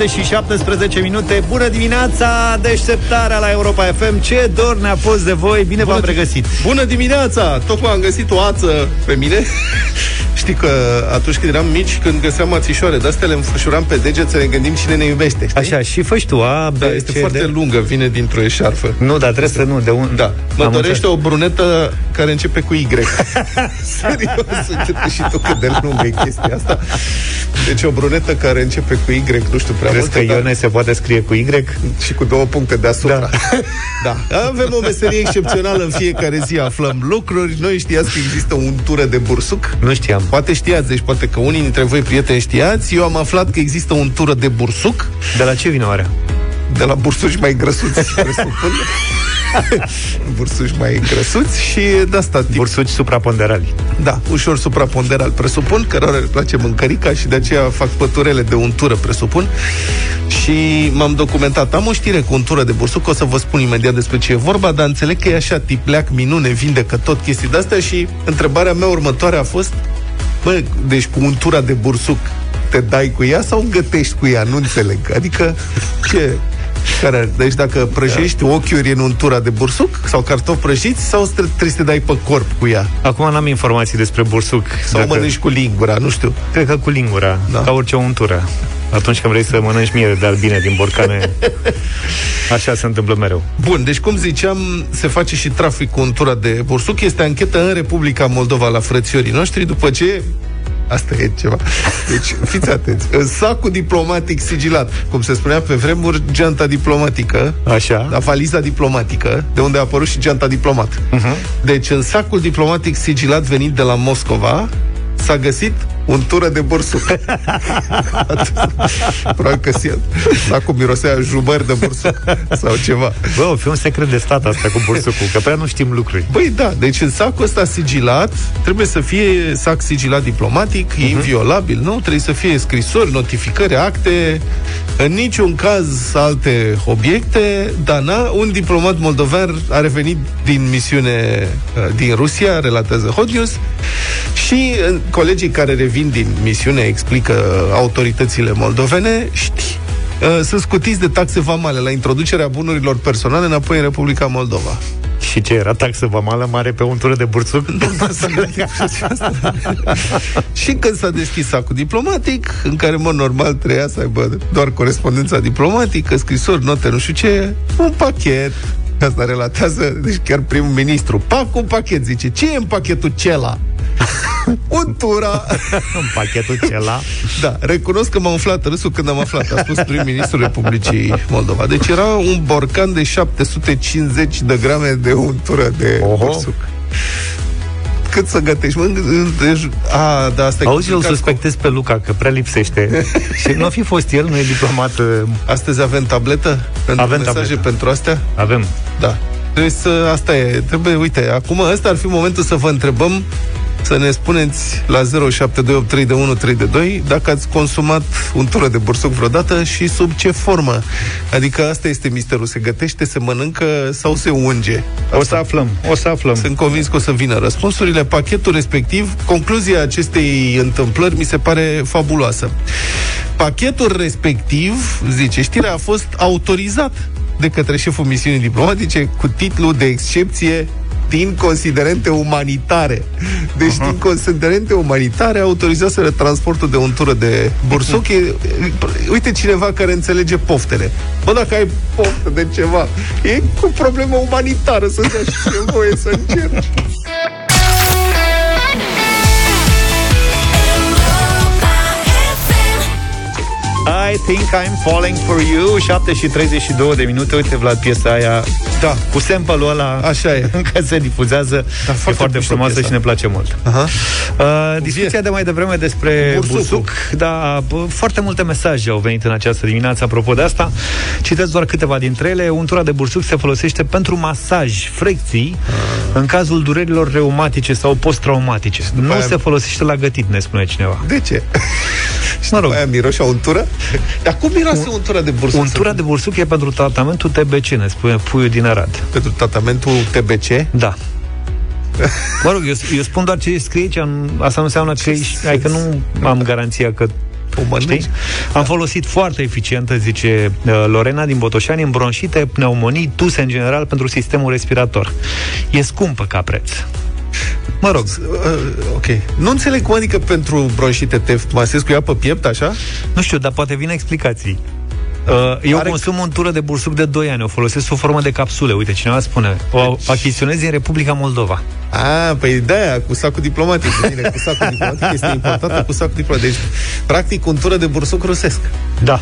7 și 17 minute. Bună dimineața, deșteptarea la Europa FM. Ce dor ne-a fost de voi, bine Bună v-am regăsit. Bună dimineața! Tocmai am găsit o ață pe mine. Știi că atunci când eram mici, când găseam ațișoare de astea, le înfășuram pe deget să ne gândim cine ne iubește. Știi? Așa, și faci tu, A, B, da, este C, foarte D. lungă, vine dintr-o eșarfă. Nu, dar trebuie să nu, de un... Da, mă Am dorește înțeles. o brunetă care începe cu Y. Serios, începe și tu cât de lungă e chestia asta. Deci o brunetă care începe cu Y, nu știu prea Crezi mult. că Ione se poate scrie cu Y? și cu două puncte deasupra. Da. da. Avem o meserie excepțională în fiecare zi, aflăm lucruri. Noi știați că există un tură de bursuc? Nu știam. Poate știați, deci poate că unii dintre voi prieteni știați. Eu am aflat că există un tură de bursuc De la ce vine oare? de la bursuci mai grăsuți, presupun. bursuci mai grăsuți și de asta tip. Bursuci supraponderali. Da, ușor supraponderal, presupun, cărora le place mâncărica și de aceea fac păturele de untură, presupun. Și m-am documentat. Am o știre cu untură de bursuc, o să vă spun imediat despre ce e vorba, dar înțeleg că e așa, tipleac, minune, vindecă tot chestii de-astea și întrebarea mea următoare a fost, bă, deci cu untura de bursuc te dai cu ea sau gătești cu ea? Nu înțeleg. Adică, ce... Care, deci dacă prăjești ochiuri în untura de bursuc sau cartofi prăjiți sau stre- trebuie să te dai pe corp cu ea? Acum n-am informații despre bursuc. Sau dacă... mănânci cu lingura, nu știu. Cred că cu lingura, Da. da. ca orice untură. Atunci când vrei să mănânci miere de albine din borcane, așa se întâmplă mereu. Bun, deci cum ziceam, se face și trafic cu untura de bursuc. Este anchetă în Republica Moldova la frățiorii noștri după ce Asta e ceva. Deci, fiți atenți. În sacul diplomatic sigilat, cum se spunea pe vremuri, geanta diplomatică, Așa? da, valiza diplomatică, de unde a apărut și geanta diplomat. Uh-huh. Deci, în sacul diplomatic sigilat venit de la Moscova, s-a găsit un tură de bursuc. Probabil că si- sacul mirosea jumări de bursuc sau ceva. Bă, o fi un secret de stat asta cu bursucul, că prea nu știm lucruri. Păi da, deci în sacul ăsta sigilat trebuie să fie sac sigilat diplomatic, uh-huh. e inviolabil, nu? Trebuie să fie scrisori, notificări, acte, în niciun caz alte obiecte, dar na, un diplomat moldovean a revenit din misiune uh, din Rusia, relatează Hot News, și uh, colegii care revin din misiune explică autoritățile moldovene, știi, uh, sunt scutiți de taxe vamale la introducerea bunurilor personale înapoi în Republica Moldova. Și ce era taxă vamală mare pe untură de bursuc? Și când s-a deschis sacul diplomatic, în care, mă, normal treia să aibă doar corespondența diplomatică, scrisori, note, nu știu ce, un pachet. Asta relatează, deci chiar primul ministru. Pac un pachet, zice. Ce e în pachetul cela? Untura. În pachetul cela. Da, recunosc că m-a umflat râsul când am aflat. A spus prim-ministrul Republicii Moldova. Deci era un borcan de 750 de grame de untură de Oho. bursuc. Cât să gătești? Mă, deci, a, da, asta e Auzi, eu îl complicat. suspectez pe Luca că prea lipsește. și nu a fi fost el, nu e diplomat. uh, Astăzi avem tabletă pentru Avem mesaje tabletă. pentru astea? Avem. Da. Trebuie să, asta e, trebuie, uite, acum ăsta ar fi momentul să vă întrebăm să ne spuneți la 07283132 dacă ați consumat untură de bursuc vreodată și sub ce formă. Adică asta este misterul. Se gătește, se mănâncă sau se unge. O să aflăm, o să aflăm. Sunt convins că o să vină răspunsurile. Pachetul respectiv, concluzia acestei întâmplări mi se pare fabuloasă. Pachetul respectiv, zice, știrea a fost autorizat de către șeful misiunii diplomatice cu titlu de excepție din considerente umanitare. Deci, din considerente umanitare, autorizaseră transportul de untură de bursuc. E, uite cineva care înțelege poftele. Bă, dacă ai poftă de ceva, e cu problemă umanitară să-ți dea și ție voie să încerci. I think I'm falling for you 7 și 32 de minute Uite Vlad piesa aia Da. Cu sample-ul ăla Așa e. Încă se difuzează Da, E foarte foarte mișto frumoasă piesa. și ne place mult Aha. Uh, discuția de mai devreme despre Bursucul. bursuc, da, bă, foarte multe mesaje au venit în această dimineață apropo de asta. Citesc doar câteva dintre ele. Untura de bursuc se folosește pentru masaj, frecții, în cazul durerilor reumatice sau post-traumatice. Nu aia- se folosește la gătit, ne spune cineva. De ce? Și Mă după rog. aia miroșea untură? Dar cum miroase untura de bursuc? Untura de bursuc e pentru tratamentul TBC, ne spune puiul din Arad. Pentru tratamentul TBC? Da. Mă rog, eu, eu spun doar ce scrie aici, am- asta nu înseamnă că, ești- adică nu am garanția că Știi? Am folosit foarte eficientă, zice uh, Lorena din Botoșani, în bronșite, pneumonii, tuse în general pentru sistemul respirator. E scumpă ca preț. Mă rog. Uh, ok. Nu înțeleg cum adică pentru bronșite te masezi cu ea pe piept, așa? Nu știu, dar poate vine explicații. Uh, eu Are... consum o tură de bursuc de 2 ani, o folosesc sub formă de capsule. Uite, cineva spune, o deci- achiziționez din Republica Moldova. A, păi de cu sacul diplomatic. Bine, cu sacul diplomatic este importantă cu sacul diplomatic. Deci, practic, tură de bursuc rusesc. Da.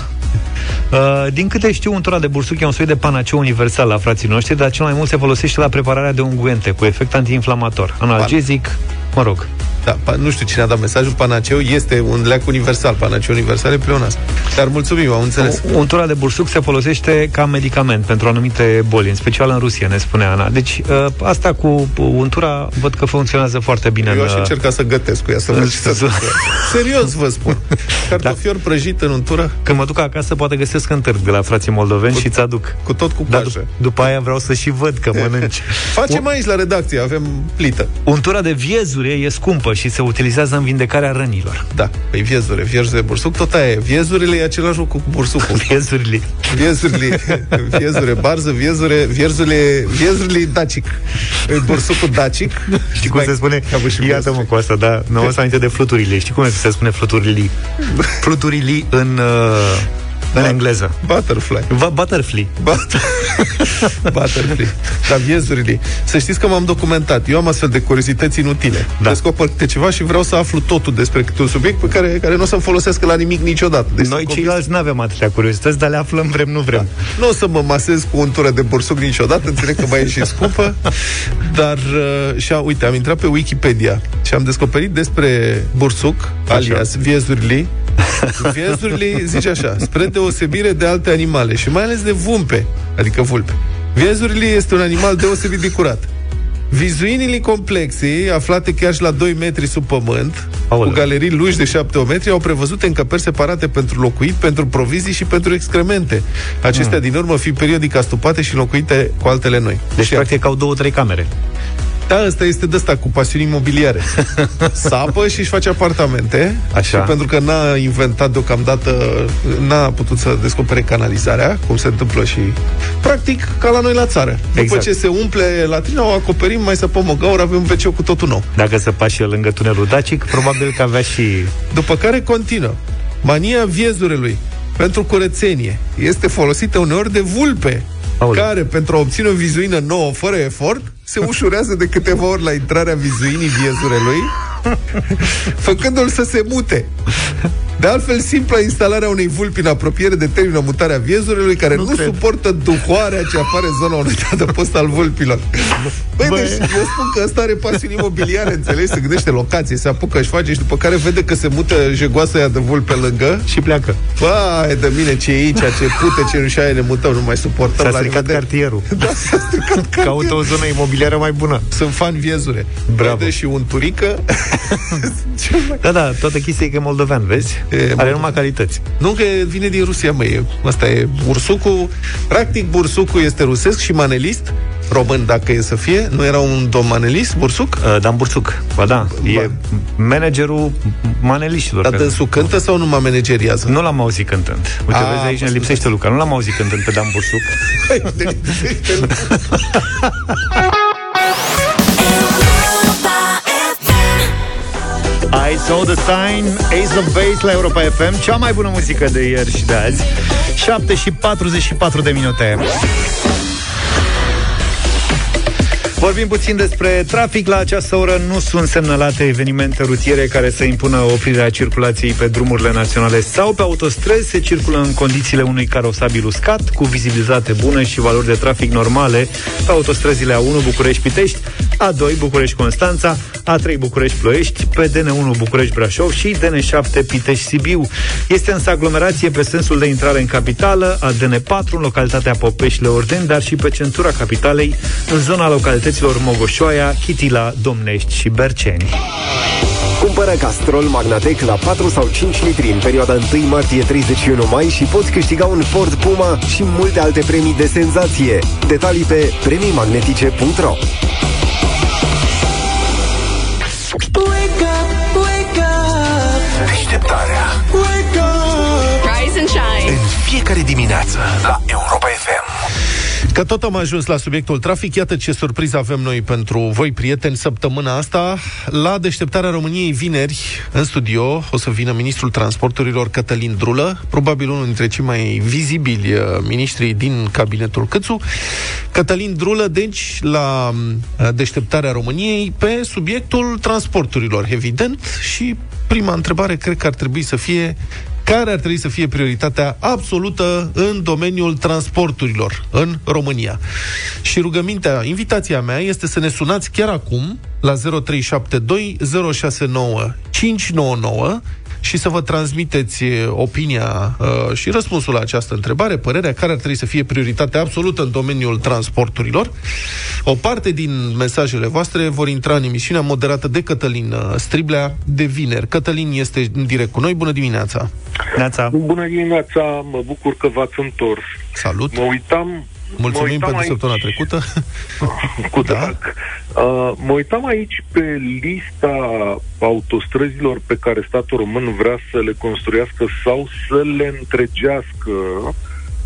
Uh, din câte știu, tură de bursuc e un soi de panaceu universal la frații noștri, dar cel mai mult se folosește la prepararea de unguente cu efect antiinflamator, analgezic, mă rog, da, nu știu cine a dat mesajul, panaceu este un leac universal, panaceu universal e pleonasm. Dar mulțumim, am înțeles. Untura de bursuc se folosește ca medicament pentru anumite boli, în special în Rusia, ne spune Ana. Deci ă, asta cu untura văd că funcționează foarte bine. Eu aș în, încerca să gătesc cu ea, să văd să Serios vă spun. Cartofior da. prăjit în untură. Când mă duc acasă, poate găsesc în târg de la frații moldoveni cu, și ți aduc. Cu tot cu Dar d- după aia vreau să și văd că mănânci. Facem aici la redacție, avem plită. Untura de viezure e scumpă și se utilizează în vindecarea rănilor. Da, păi viezure, viezure, bursuc, tot aia e. Viezurile e același lucru cu bursucul. viezurile. Viezurile, viezure, barză, viezure, viezurile, viezurile dacic. Bursucul dacic. Știi cum se spune? Iată-mă cu asta, da, nu o să aminte de fluturile. Știi cum se spune fluturile? Fluturile în... Uh, în Ba- engleză. Butterfly. Va- butterfly. But- butterfly. Dar viezurile. Să știți că m-am documentat. Eu am astfel de curiozități inutile. Da. Descoper câte ceva și vreau să aflu totul despre câte un subiect pe care, care nu o să-mi folosesc la nimic niciodată. Deci Noi ceilalți nu avem atâtea curiozități, dar le aflăm vrem, nu vrem. Da. Nu o să mă masez cu un tură de bursuc niciodată, înțeleg că mai e și scumpă, dar uh, și a, uite, am intrat pe Wikipedia și am descoperit despre bursuc, Așa. Alias viezurile, Viezurile zice așa, spre deosebire de alte animale și mai ales de vumpe, adică vulpe. Viezurile este un animal deosebit de curat. Vizuinile complexe, aflate chiar și la 2 metri sub pământ, Aolea. cu galerii lungi de 7 metri, au prevăzut încăperi separate pentru locuit, pentru provizii și pentru excremente. Acestea, mm. din urmă, fi periodic astupate și locuite cu altele noi. Deci, și practic, au două, trei camere. Da, ăsta este de asta cu pasiuni imobiliare. Sapă și își face apartamente. Așa. Și pentru că n-a inventat deocamdată, n-a putut să descopere canalizarea, cum se întâmplă și... Practic, ca la noi la țară. Exact. După ce se umple latrina, o acoperim, mai săpăm o gaură, avem un wc cu totul nou. Dacă se pași lângă tunelul Dacic, probabil că avea și... După care continuă. Mania viezurelui pentru curățenie este folosită uneori de vulpe, Aole. care, pentru a obține o vizuină nouă, fără efort, se ușurează de câteva ori la intrarea vizuinii viezurelui, făcându-l să se mute. De altfel, simpla instalarea unei vulpi în apropiere determină mutarea viezurului care nu, nu suportă duhoarea ce apare în zona unui adăpost al vulpilor. Băi, deci eu spun că ăsta are pasiuni imobiliare, înțelegi? Se gândește locație, se apucă, își face și după care vede că se mută jegoasa aia de vulpe lângă și pleacă. Băi, de mine, ce e aici, ce pute, ce nu ne mutăm, nu mai suportăm. S-a stricat de... cartierul. Da, s-a stricat cartierul. Caută o zonă imobiliară mai bună. Sunt fan viezure. Bravo. Vede și un turică. da, da, toată chestia e că e moldovean, vezi? E, Are numai calități. Nu că vine din Rusia, măi. Asta e bursucul. Practic, bursucul este rusesc și manelist român, dacă e să fie. Nu era un domn manelist, Bursuc? Uh, Dan Bursuc, ba da. Ba. E managerul maneliștilor. Dar dânsul cântă sau nu mă manageriază? Nu l-am auzit cântând. Uite, A, vezi, aici ne lipsește Luca. Nu l-am auzit cântând pe Dan Bursuc. I saw the sign, Ace of Base la Europa FM Cea mai bună muzică de ieri și de azi. 7 și 44 de minute Vorbim puțin despre trafic. La această oră nu sunt semnalate evenimente rutiere care să impună oprirea circulației pe drumurile naționale sau pe autostrăzi. Se circulă în condițiile unui carosabil uscat, cu vizibilitate bună și valori de trafic normale pe autostrăzile A1 București-Pitești, A2 București-Constanța, A3 București-Ploiești, pe DN1 București-Brașov și DN7 Pitești-Sibiu. Este însă aglomerație pe sensul de intrare în capitală, a DN4 în localitatea Popeșle-Orden, dar și pe centura capitalei, în zona localității localităților Mogoșoaia, Chitila, Domnești și Berceni. Cumpără Castrol Magnatec la 4 sau 5 litri în perioada 1 martie-31 mai și poți câștiga un Ford Puma și multe alte premii de senzație. Detalii pe premiimagnetice.ro Deșteptarea Wake up fiecare dimineață la Europa FM. Că tot am ajuns la subiectul trafic, iată ce surpriză avem noi pentru voi, prieteni, săptămâna asta. La deșteptarea României vineri, în studio, o să vină ministrul transporturilor Cătălin Drulă, probabil unul dintre cei mai vizibili uh, ministrii din cabinetul Câțu. Cătălin Drulă, deci, la uh, deșteptarea României pe subiectul transporturilor, evident, și prima întrebare cred că ar trebui să fie care ar trebui să fie prioritatea absolută în domeniul transporturilor în România. Și rugămintea, invitația mea este să ne sunați chiar acum la 0372 069 599 și să vă transmiteți opinia uh, și răspunsul la această întrebare, părerea care ar trebui să fie prioritatea absolută în domeniul transporturilor. O parte din mesajele voastre vor intra în emisiunea moderată de Cătălin uh, Striblea de vineri. Cătălin este în direct cu noi. Bună dimineața! Neața. Bună dimineața! Mă bucur că v-ați întors. Salut! Mă uitam Mulțumim pentru aici, săptămâna trecută. Cu da? drag. Uh, mă uitam aici pe lista autostrăzilor pe care statul român vrea să le construiască sau să le întregească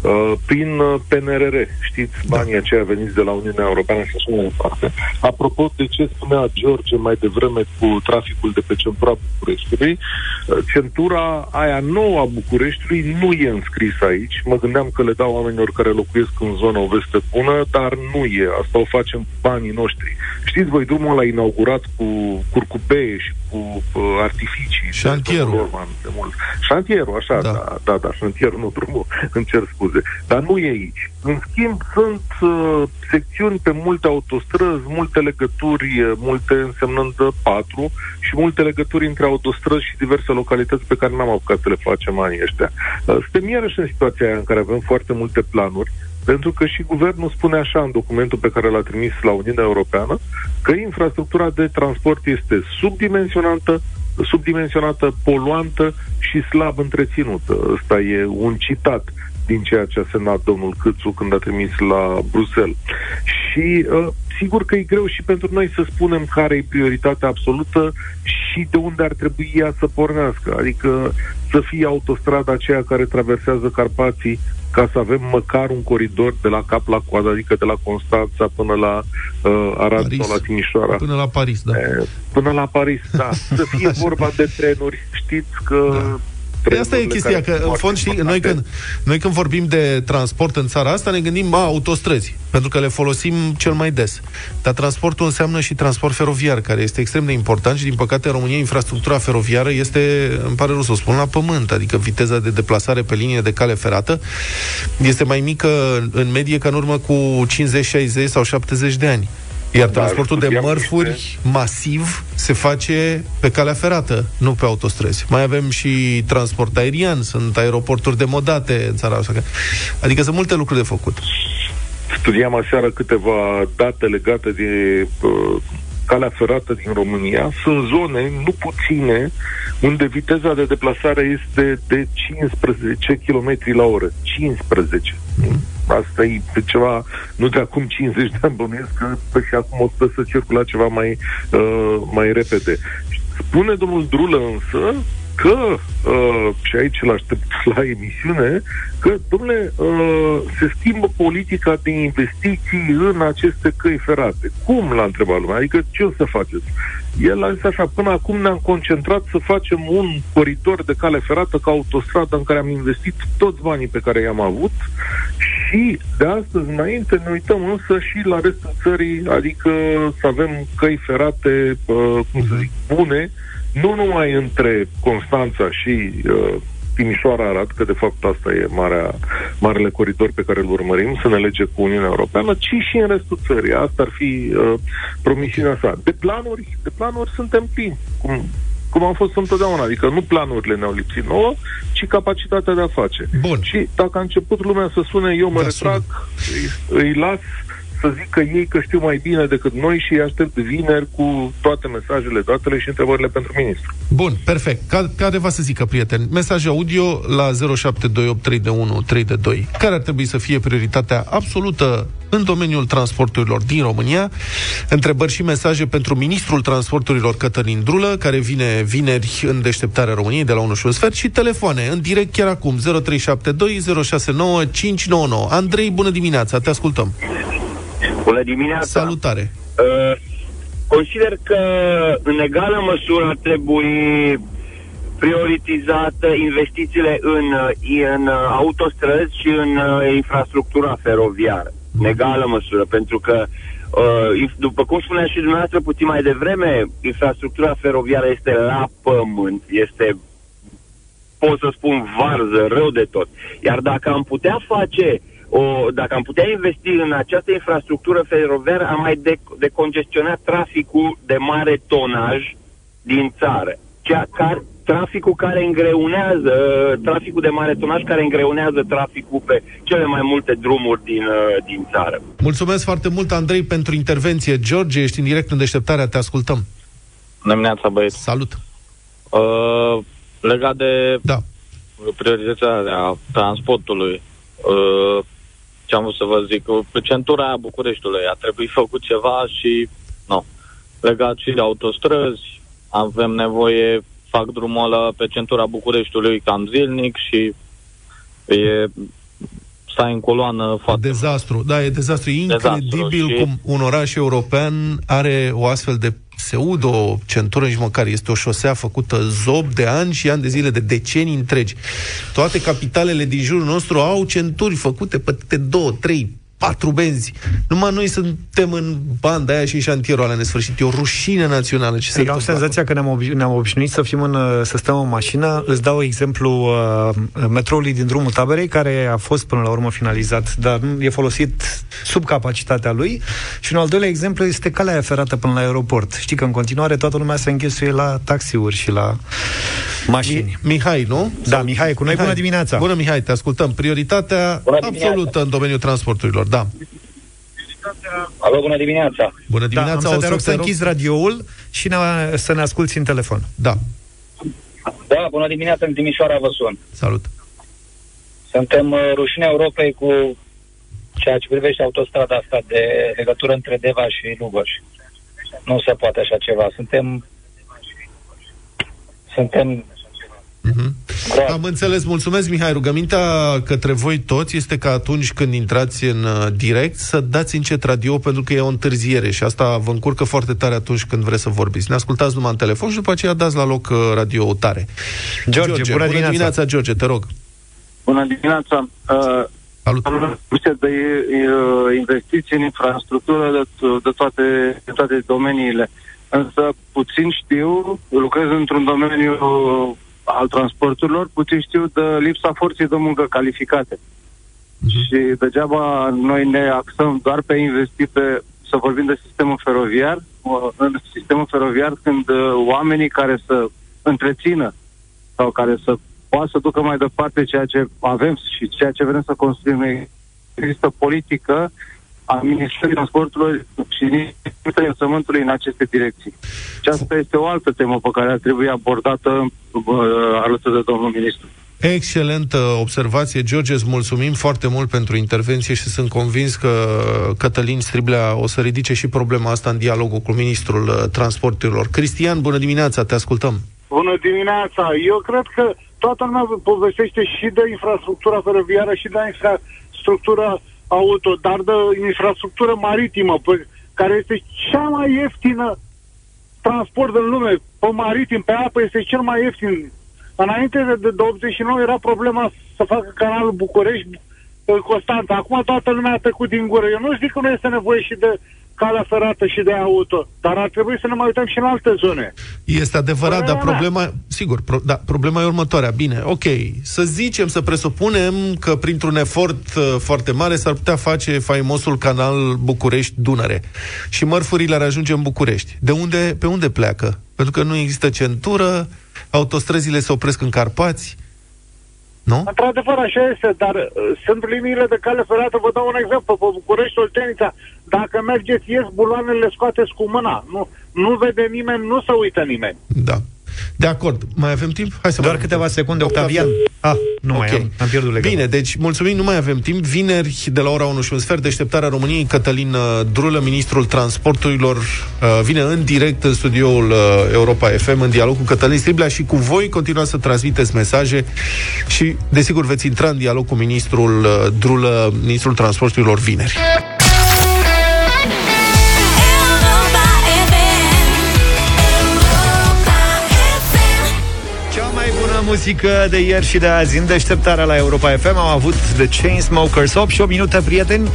Uh, prin uh, PNRR, știți, da. banii da. aceia veniți de la Uniunea Europeană și așa mai departe. Apropo de ce spunea George mai devreme cu traficul de pe centura Bucureștiului, uh, centura aia nouă a Bucureștiului nu e înscrisă aici. Mă gândeam că le dau oamenilor care locuiesc în zona o veste bună, dar nu e. Asta o facem cu banii noștri. Știți voi, drumul ăla inaugurat cu curcubeie și cu uh, artificii. Șantierul. De mult. Șantierul, așa, da, da, da, da șantierul, nu drumul, îmi cer scuze scuze. Dar nu e aici. În schimb, sunt uh, secțiuni pe multe autostrăzi, multe legături, uh, multe însemnând patru, și multe legături între autostrăzi și diverse localități pe care n-am apucat să le facem anii ăștia. Uh, suntem iarăși în situația aia în care avem foarte multe planuri, pentru că și guvernul spune așa în documentul pe care l-a trimis la Uniunea Europeană, că infrastructura de transport este subdimensionată, subdimensionată, poluantă și slab întreținută. Ăsta e un citat din ceea ce a semnat domnul Câțu când a trimis la Bruxelles. Și uh, sigur că e greu și pentru noi să spunem care e prioritatea absolută și de unde ar trebui ea să pornească. Adică să fie autostrada aceea care traversează Carpații ca să avem măcar un coridor de la cap la coadă, adică de la Constanța până la uh, Arad Paris. sau la Timișoara. Până la Paris, da. E, până la Paris, da. Să fie vorba de trenuri. Știți că da Păi asta e chestia, că în fond știi, noi când, noi când vorbim de transport în țara asta, ne gândim, a, autostrăzi, pentru că le folosim cel mai des. Dar transportul înseamnă și transport feroviar, care este extrem de important și, din păcate, în România infrastructura feroviară este, îmi pare rău să o spun, la pământ, adică viteza de deplasare pe linie de cale ferată este mai mică în medie ca în urmă cu 50, 60 sau 70 de ani. Iar Dar transportul de mărfuri niște... masiv se face pe calea ferată, nu pe autostrăzi. Mai avem și transport aerian, sunt aeroporturi demodate în țara asta. Adică sunt multe lucruri de făcut. Studiam aseară câteva date legate de uh, calea ferată din România. Sunt zone, nu puține, unde viteza de deplasare este de 15 km la oră. 15. Mm. Asta e ceva, nu de acum 50 de ani bănuiesc că pe și acum o să circula ceva mai, uh, mai repede. Spune domnul Drulă însă că, uh, și aici îl aștept la emisiune, că, domnule, uh, se schimbă politica de investiții în aceste căi ferate. Cum l-a întrebat lumea? Adică ce o să faceți? El a zis așa, până acum ne-am concentrat să facem un coridor de cale ferată ca autostradă în care am investit toți banii pe care i-am avut și de astăzi înainte ne uităm însă și la restul țării, adică să avem căi ferate, uh, cum să zic, bune, nu numai între Constanța și uh, Timișoara Arad, că de fapt asta e marea, marele coridor pe care îl urmărim, să ne lege cu Uniunea Europeană, ci și în restul țării. Asta ar fi uh, promisiunea sa. De planuri, de planuri suntem plini, cum, cum am fost întotdeauna. Adică nu planurile ne-au lipsit nouă, ci capacitatea de a face. Bun. Și dacă a început lumea să sune, eu mă da, retrag, îi, îi las să zică ei că știu mai bine decât noi și îi aștept vineri cu toate mesajele, datele și întrebările pentru ministru. Bun, perfect. Care va să zică, prieteni? Mesaj audio la 07283132. Care ar trebui să fie prioritatea absolută în domeniul transporturilor din România? Întrebări și mesaje pentru ministrul transporturilor Cătălin Drulă, care vine vineri în deșteptarea României de la 1 și un sfert și telefoane în direct chiar acum 0372 069 599. Andrei, bună dimineața, te ascultăm. Bună dimineața! Salutare! Uh, consider că în egală măsură ar trebui prioritizată investițiile în, în autostrăzi și în uh, infrastructura feroviară. În egală măsură, pentru că Uh, după cum spunea și dumneavoastră puțin mai devreme, infrastructura feroviară este la pământ, este, pot să spun, varză, rău de tot. Iar dacă am putea face o, dacă am putea investi în această infrastructură feroviară, am mai decongestionat traficul de mare tonaj din țară. Ceea care, traficul care îngreunează, traficul de mare tonaj care îngreunează traficul pe cele mai multe drumuri din, uh, din țară. Mulțumesc foarte mult, Andrei, pentru intervenție. George, ești în direct în deșteptarea, te ascultăm. Dimineața, băieți. Salut. Uh, legat de da. prioritatea transportului, uh, ce am vrut să vă zic, pe centura aia Bucureștiului a trebuit făcut ceva și, nu, legat și de autostrăzi, avem nevoie, fac drumul ăla pe centura Bucureștiului cam zilnic și e stai în coloană foarte... Dezastru, da, e dezastru. E incredibil dezastru și... cum un oraș european are o astfel de pseudo-centură, nici măcar este o șosea făcută zob de ani și ani de zile, de decenii întregi. Toate capitalele din jurul nostru au centuri făcute pe două, trei, patru benzi. Numai noi suntem în banda aia și în șantierul ăla nesfârșit. E o rușine națională. Ce se am senzația că ne-am, obi- ne-am obișnuit să fim în, să stăm în mașină. Îți dau exemplu uh, metroului din drumul taberei, care a fost până la urmă finalizat, dar e folosit sub capacitatea lui. Și un al doilea exemplu este calea ferată până la aeroport. Știi că în continuare toată lumea se înghesuie la taxiuri și la mașini. Mihai, nu? Da, Mihai, cu noi. Mihai. Bună dimineața! Bună, Mihai, te ascultăm. Prioritatea Bună absolută în domeniul transporturilor da. Alo, bună dimineața! Bună dimineața! Da, am să te rog să închizi radioul și ne, să ne asculti în telefon. Da. Da, bună dimineața, în Timișoara vă sun. Salut! Suntem uh, rușinea Europei cu ceea ce privește autostrada asta de legătură între Deva și Lugoj. Nu se poate așa ceva. Suntem suntem Uh-huh. Am înțeles, mulțumesc Mihai. Rugămintea către voi toți este că atunci când intrați în uh, direct să dați încet radio pentru că e o întârziere și asta vă încurcă foarte tare atunci când vreți să vorbiți. Ne ascultați numai în telefon și după aceea dați la loc uh, radio tare. George, George bună, bună dimineața. George, te rog. Bună dimineața. Uh, Salut. de uh, investiții în infrastructură de, de, toate, de toate domeniile. Însă puțin știu, lucrez într-un domeniu al transporturilor, puțin știu de lipsa forței de muncă calificate. Uh-huh. Și degeaba noi ne axăm doar pe investi pe să vorbim de sistemul feroviar, în sistemul feroviar când uh, oamenii care să întrețină sau care să poată să ducă mai departe ceea ce avem și ceea ce vrem să construim există politică a Ministerului Transportului și Ministerului Învățământului în aceste direcții. Și asta este o altă temă pe care ar trebui abordată uh, alături de domnul ministru. Excelentă observație, George, îți mulțumim foarte mult pentru intervenție și sunt convins că Cătălin Striblea o să ridice și problema asta în dialogul cu ministrul uh, transporturilor. Cristian, bună dimineața, te ascultăm. Bună dimineața. Eu cred că toată lumea povestește și de infrastructura feroviară și de infrastructura auto, dar de infrastructură maritimă, pe, care este cea mai ieftină transport în lume. Pe maritim, pe apă, este cel mai ieftin. Înainte de, de 89 era problema să facă canalul București Constanța. Acum toată lumea a trecut din gură. Eu nu zic că nu este nevoie și de calea ferată și de auto, dar ar trebui să ne mai uităm și în alte zone. Este adevărat, dar problema, sigur, pro, da, problema e următoarea. Bine, ok, să zicem, să presupunem că printr-un efort uh, foarte mare s-ar putea face faimosul canal București-Dunăre și mărfurile ar ajunge în București. De unde, pe unde pleacă? Pentru că nu există centură, autostrăzile se opresc în Carpați, Nu? Într-adevăr, așa este, dar uh, sunt liniile de cale ferată, vă dau un exemplu, pe București, Oltenița, dacă mergeți, ies buloanele, scoateți cu mâna. Nu, nu vede nimeni, nu se uită nimeni. Da. De acord. Mai avem timp? Hai să Doar mai câteva secunde, Octavian. Ah, nu mai Ok. am, am pierdut legătura. Bine, deci mulțumim, nu mai avem timp. Vineri, de la ora 1 și un sfert, deșteptarea României, Cătălin uh, Drulă, ministrul transporturilor, uh, vine în direct în studioul uh, Europa FM, în dialog cu Cătălin Striblea și cu voi continuați să transmiteți mesaje și, desigur, veți intra în dialog cu ministrul uh, Drulă, ministrul transporturilor vineri. Muzică de ieri și de azi în deșteptarea la Europa FM am avut The Chainsmokers 8 și 8 minute, prieteni.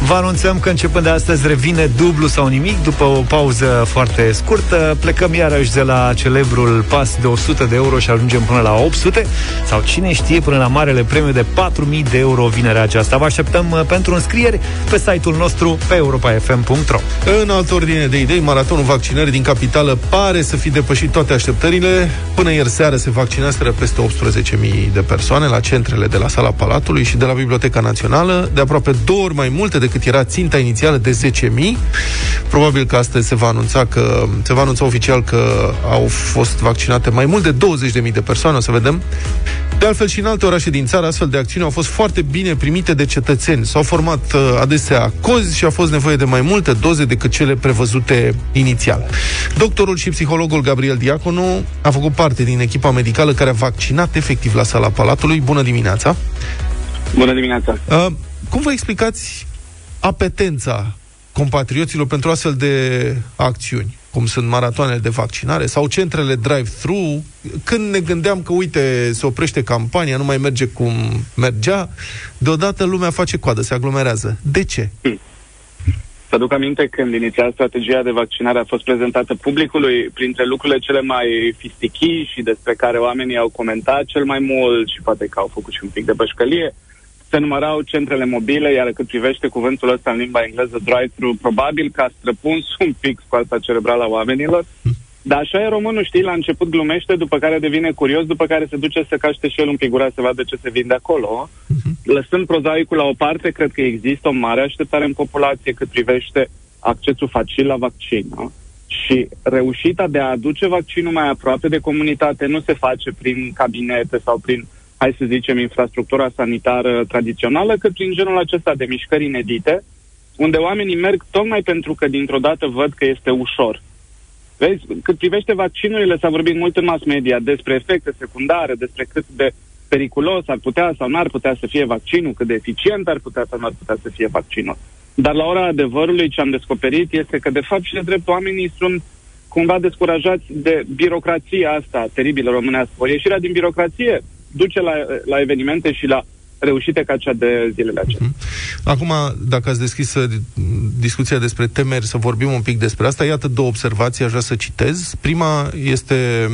Vă anunțăm că începând de astăzi revine dublu sau nimic după o pauză foarte scurtă. Plecăm iarăși de la celebrul pas de 100 de euro și ajungem până la 800 sau cine știe până la marele premiu de 4000 de euro vinerea aceasta. Vă așteptăm uh, pentru înscrieri pe site-ul nostru pe europafm.ro. În altă ordine de idei, maratonul vaccinării din capitală pare să fi depășit toate așteptările. Până ieri seară se vaccinaseră peste 18.000 de persoane la centrele de la Sala Palatului și de la Biblioteca Națională, de aproape două ori mai multe decât era ținta inițială de 10.000. Probabil că astăzi se va anunța că se va anunța oficial că au fost vaccinate mai mult de 20.000 de persoane, o să vedem. De altfel și în alte orașe din țară, astfel de acțiuni au fost foarte bine primite de cetățeni. S-au format uh, adesea cozi și a fost nevoie de mai multe doze decât cele prevăzute inițial. Doctorul și psihologul Gabriel Diaconu a făcut parte din echipa medicală care a vaccinat efectiv la sala Palatului. Bună dimineața! Bună dimineața! Uh, cum vă explicați apetența compatrioților pentru astfel de acțiuni, cum sunt maratoanele de vaccinare sau centrele drive-thru, când ne gândeam că, uite, se oprește campania, nu mai merge cum mergea, deodată lumea face coadă, se aglomerează. De ce? Să aduc aminte când inițial strategia de vaccinare a fost prezentată publicului, printre lucrurile cele mai fistichii și despre care oamenii au comentat cel mai mult și poate că au făcut și un pic de bășcălie, se numărau centrele mobile, iar cât privește cuvântul ăsta în limba engleză, drive-thru, probabil că a străpuns un pic scoarța cerebrală a oamenilor. Dar așa e românul, știi, la început glumește, după care devine curios, după care se duce să caște și el un pic gura să vadă ce se vinde acolo. Lăsând prozaicul la o parte, cred că există o mare așteptare în populație cât privește accesul facil la vaccin. nu? Și reușita de a aduce vaccinul mai aproape de comunitate nu se face prin cabinete sau prin, hai să zicem, infrastructura sanitară tradițională, cât prin genul acesta de mișcări inedite, unde oamenii merg tocmai pentru că dintr-o dată văd că este ușor. Vezi, cât privește vaccinurile, s-a vorbit mult în mass media despre efecte secundare, despre cât de periculos ar putea sau n-ar putea să fie vaccinul, cât de eficient ar putea sau n-ar putea să fie vaccinul. Dar la ora adevărului ce am descoperit este că, de fapt, și de drept oamenii sunt cumva descurajați de birocrația asta teribilă românească. Ori ieșirea din birocrație duce la, la evenimente și la reușite ca cea de zilele acestea. Acum, dacă ați deschis uh, discuția despre temeri, să vorbim un pic despre asta, iată două observații, aș vrea să citez. Prima este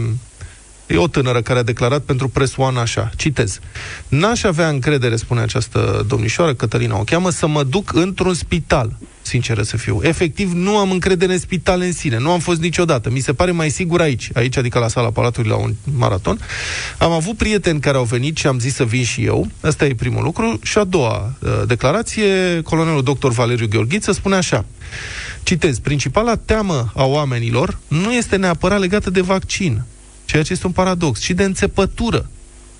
E o tânără care a declarat pentru Press One așa, citez. N-aș avea încredere, spune această domnișoară, Cătălina o cheamă, să mă duc într-un spital, sinceră să fiu. Efectiv, nu am încredere în spitale în sine. Nu am fost niciodată. Mi se pare mai sigur aici, aici, adică la sala Palatului la un maraton. Am avut prieteni care au venit și am zis să vin și eu. Asta e primul lucru. Și a doua uh, declarație, colonelul dr. Valeriu Gheorghiță spune așa. Citez, principala teamă a oamenilor nu este neapărat legată de vaccin, ceea ce este un paradox, ci de înțepătură.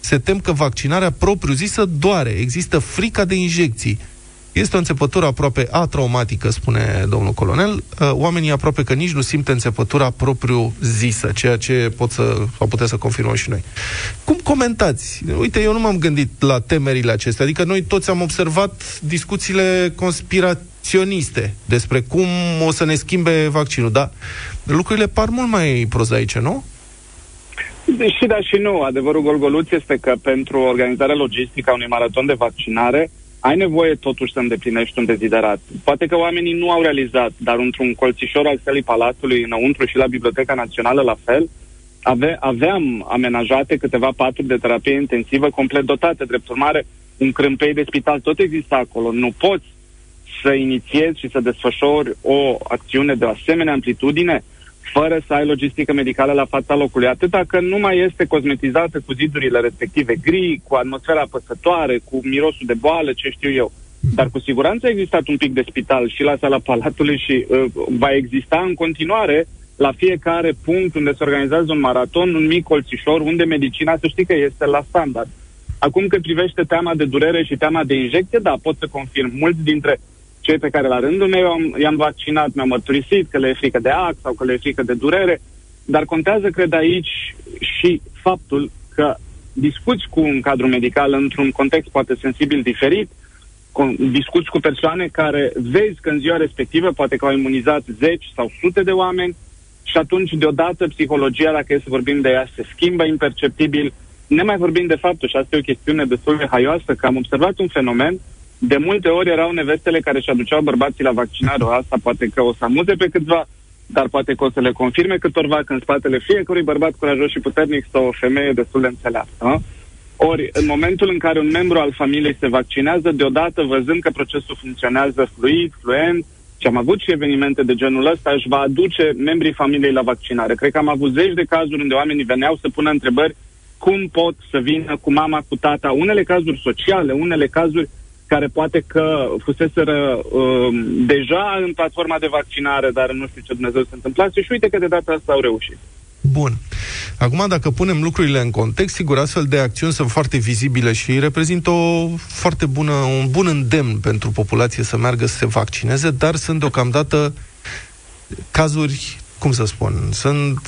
Se tem că vaccinarea propriu-zisă doare, există frica de injecții. Este o înțepătură aproape atraumatică, spune domnul colonel. Uh, Oamenii aproape că nici nu simt înțepătura propriu-zisă, ceea ce pot să, sau putea să confirmăm și noi. Cum comentați? Uite, eu nu m-am gândit la temerile acestea. Adică noi toți am observat discuțiile conspiraționiste despre cum o să ne schimbe vaccinul, dar lucrurile par mult mai prozaice, nu? Și da și nu. Adevărul golgoluț este că pentru organizarea logistică a unui maraton de vaccinare ai nevoie totuși să îndeplinești un deziderat. Poate că oamenii nu au realizat, dar într-un colțișor al sălii Palatului, înăuntru și la Biblioteca Națională la fel, ave, aveam amenajate câteva paturi de terapie intensivă complet dotate. Drept urmare, un crâmpei de spital tot există acolo. Nu poți să inițiezi și să desfășori o acțiune de o asemenea amplitudine fără să ai logistică medicală la fața locului. Atâta că nu mai este cosmetizată cu zidurile respective gri, cu atmosfera apăsătoare, cu mirosul de boală, ce știu eu. Dar cu siguranță a existat un pic de spital și la sala Palatului și uh, va exista în continuare la fiecare punct unde se organizează un maraton, un mic colțișor, unde medicina, să știi că este la standard. Acum cât privește teama de durere și teama de injecție, da, pot să confirm. Mulți dintre cei pe care la rândul meu am, i-am vaccinat mi-au mărturisit că le e frică de ac sau că le e frică de durere, dar contează, cred, aici și faptul că discuți cu un cadru medical într-un context poate sensibil diferit, con- discuți cu persoane care vezi că în ziua respectivă poate că au imunizat zeci sau sute de oameni și atunci deodată psihologia, dacă e să vorbim de ea, se schimbă imperceptibil. Ne mai vorbim de faptul, și asta e o chestiune destul de haioasă, că am observat un fenomen de multe ori erau nevestele care își aduceau bărbații la vaccinare. Asta poate că o să amuze pe câțiva, dar poate că o să le confirme câtorva că în spatele fiecărui bărbat curajos și puternic stă o femeie destul de înțeleaptă. Ori, în momentul în care un membru al familiei se vaccinează, deodată, văzând că procesul funcționează fluid, fluent, și am avut și evenimente de genul ăsta, își va aduce membrii familiei la vaccinare. Cred că am avut zeci de cazuri unde oamenii veneau să pună întrebări cum pot să vină cu mama, cu tata, unele cazuri sociale, unele cazuri care poate că fuseseră um, deja în platforma de vaccinare, dar nu știu ce Dumnezeu se întâmplase și uite că de data asta au reușit. Bun. Acum, dacă punem lucrurile în context, sigur, astfel de acțiuni sunt foarte vizibile și reprezintă o foarte bună, un bun îndemn pentru populație să meargă să se vaccineze, dar sunt deocamdată cazuri, cum să spun, sunt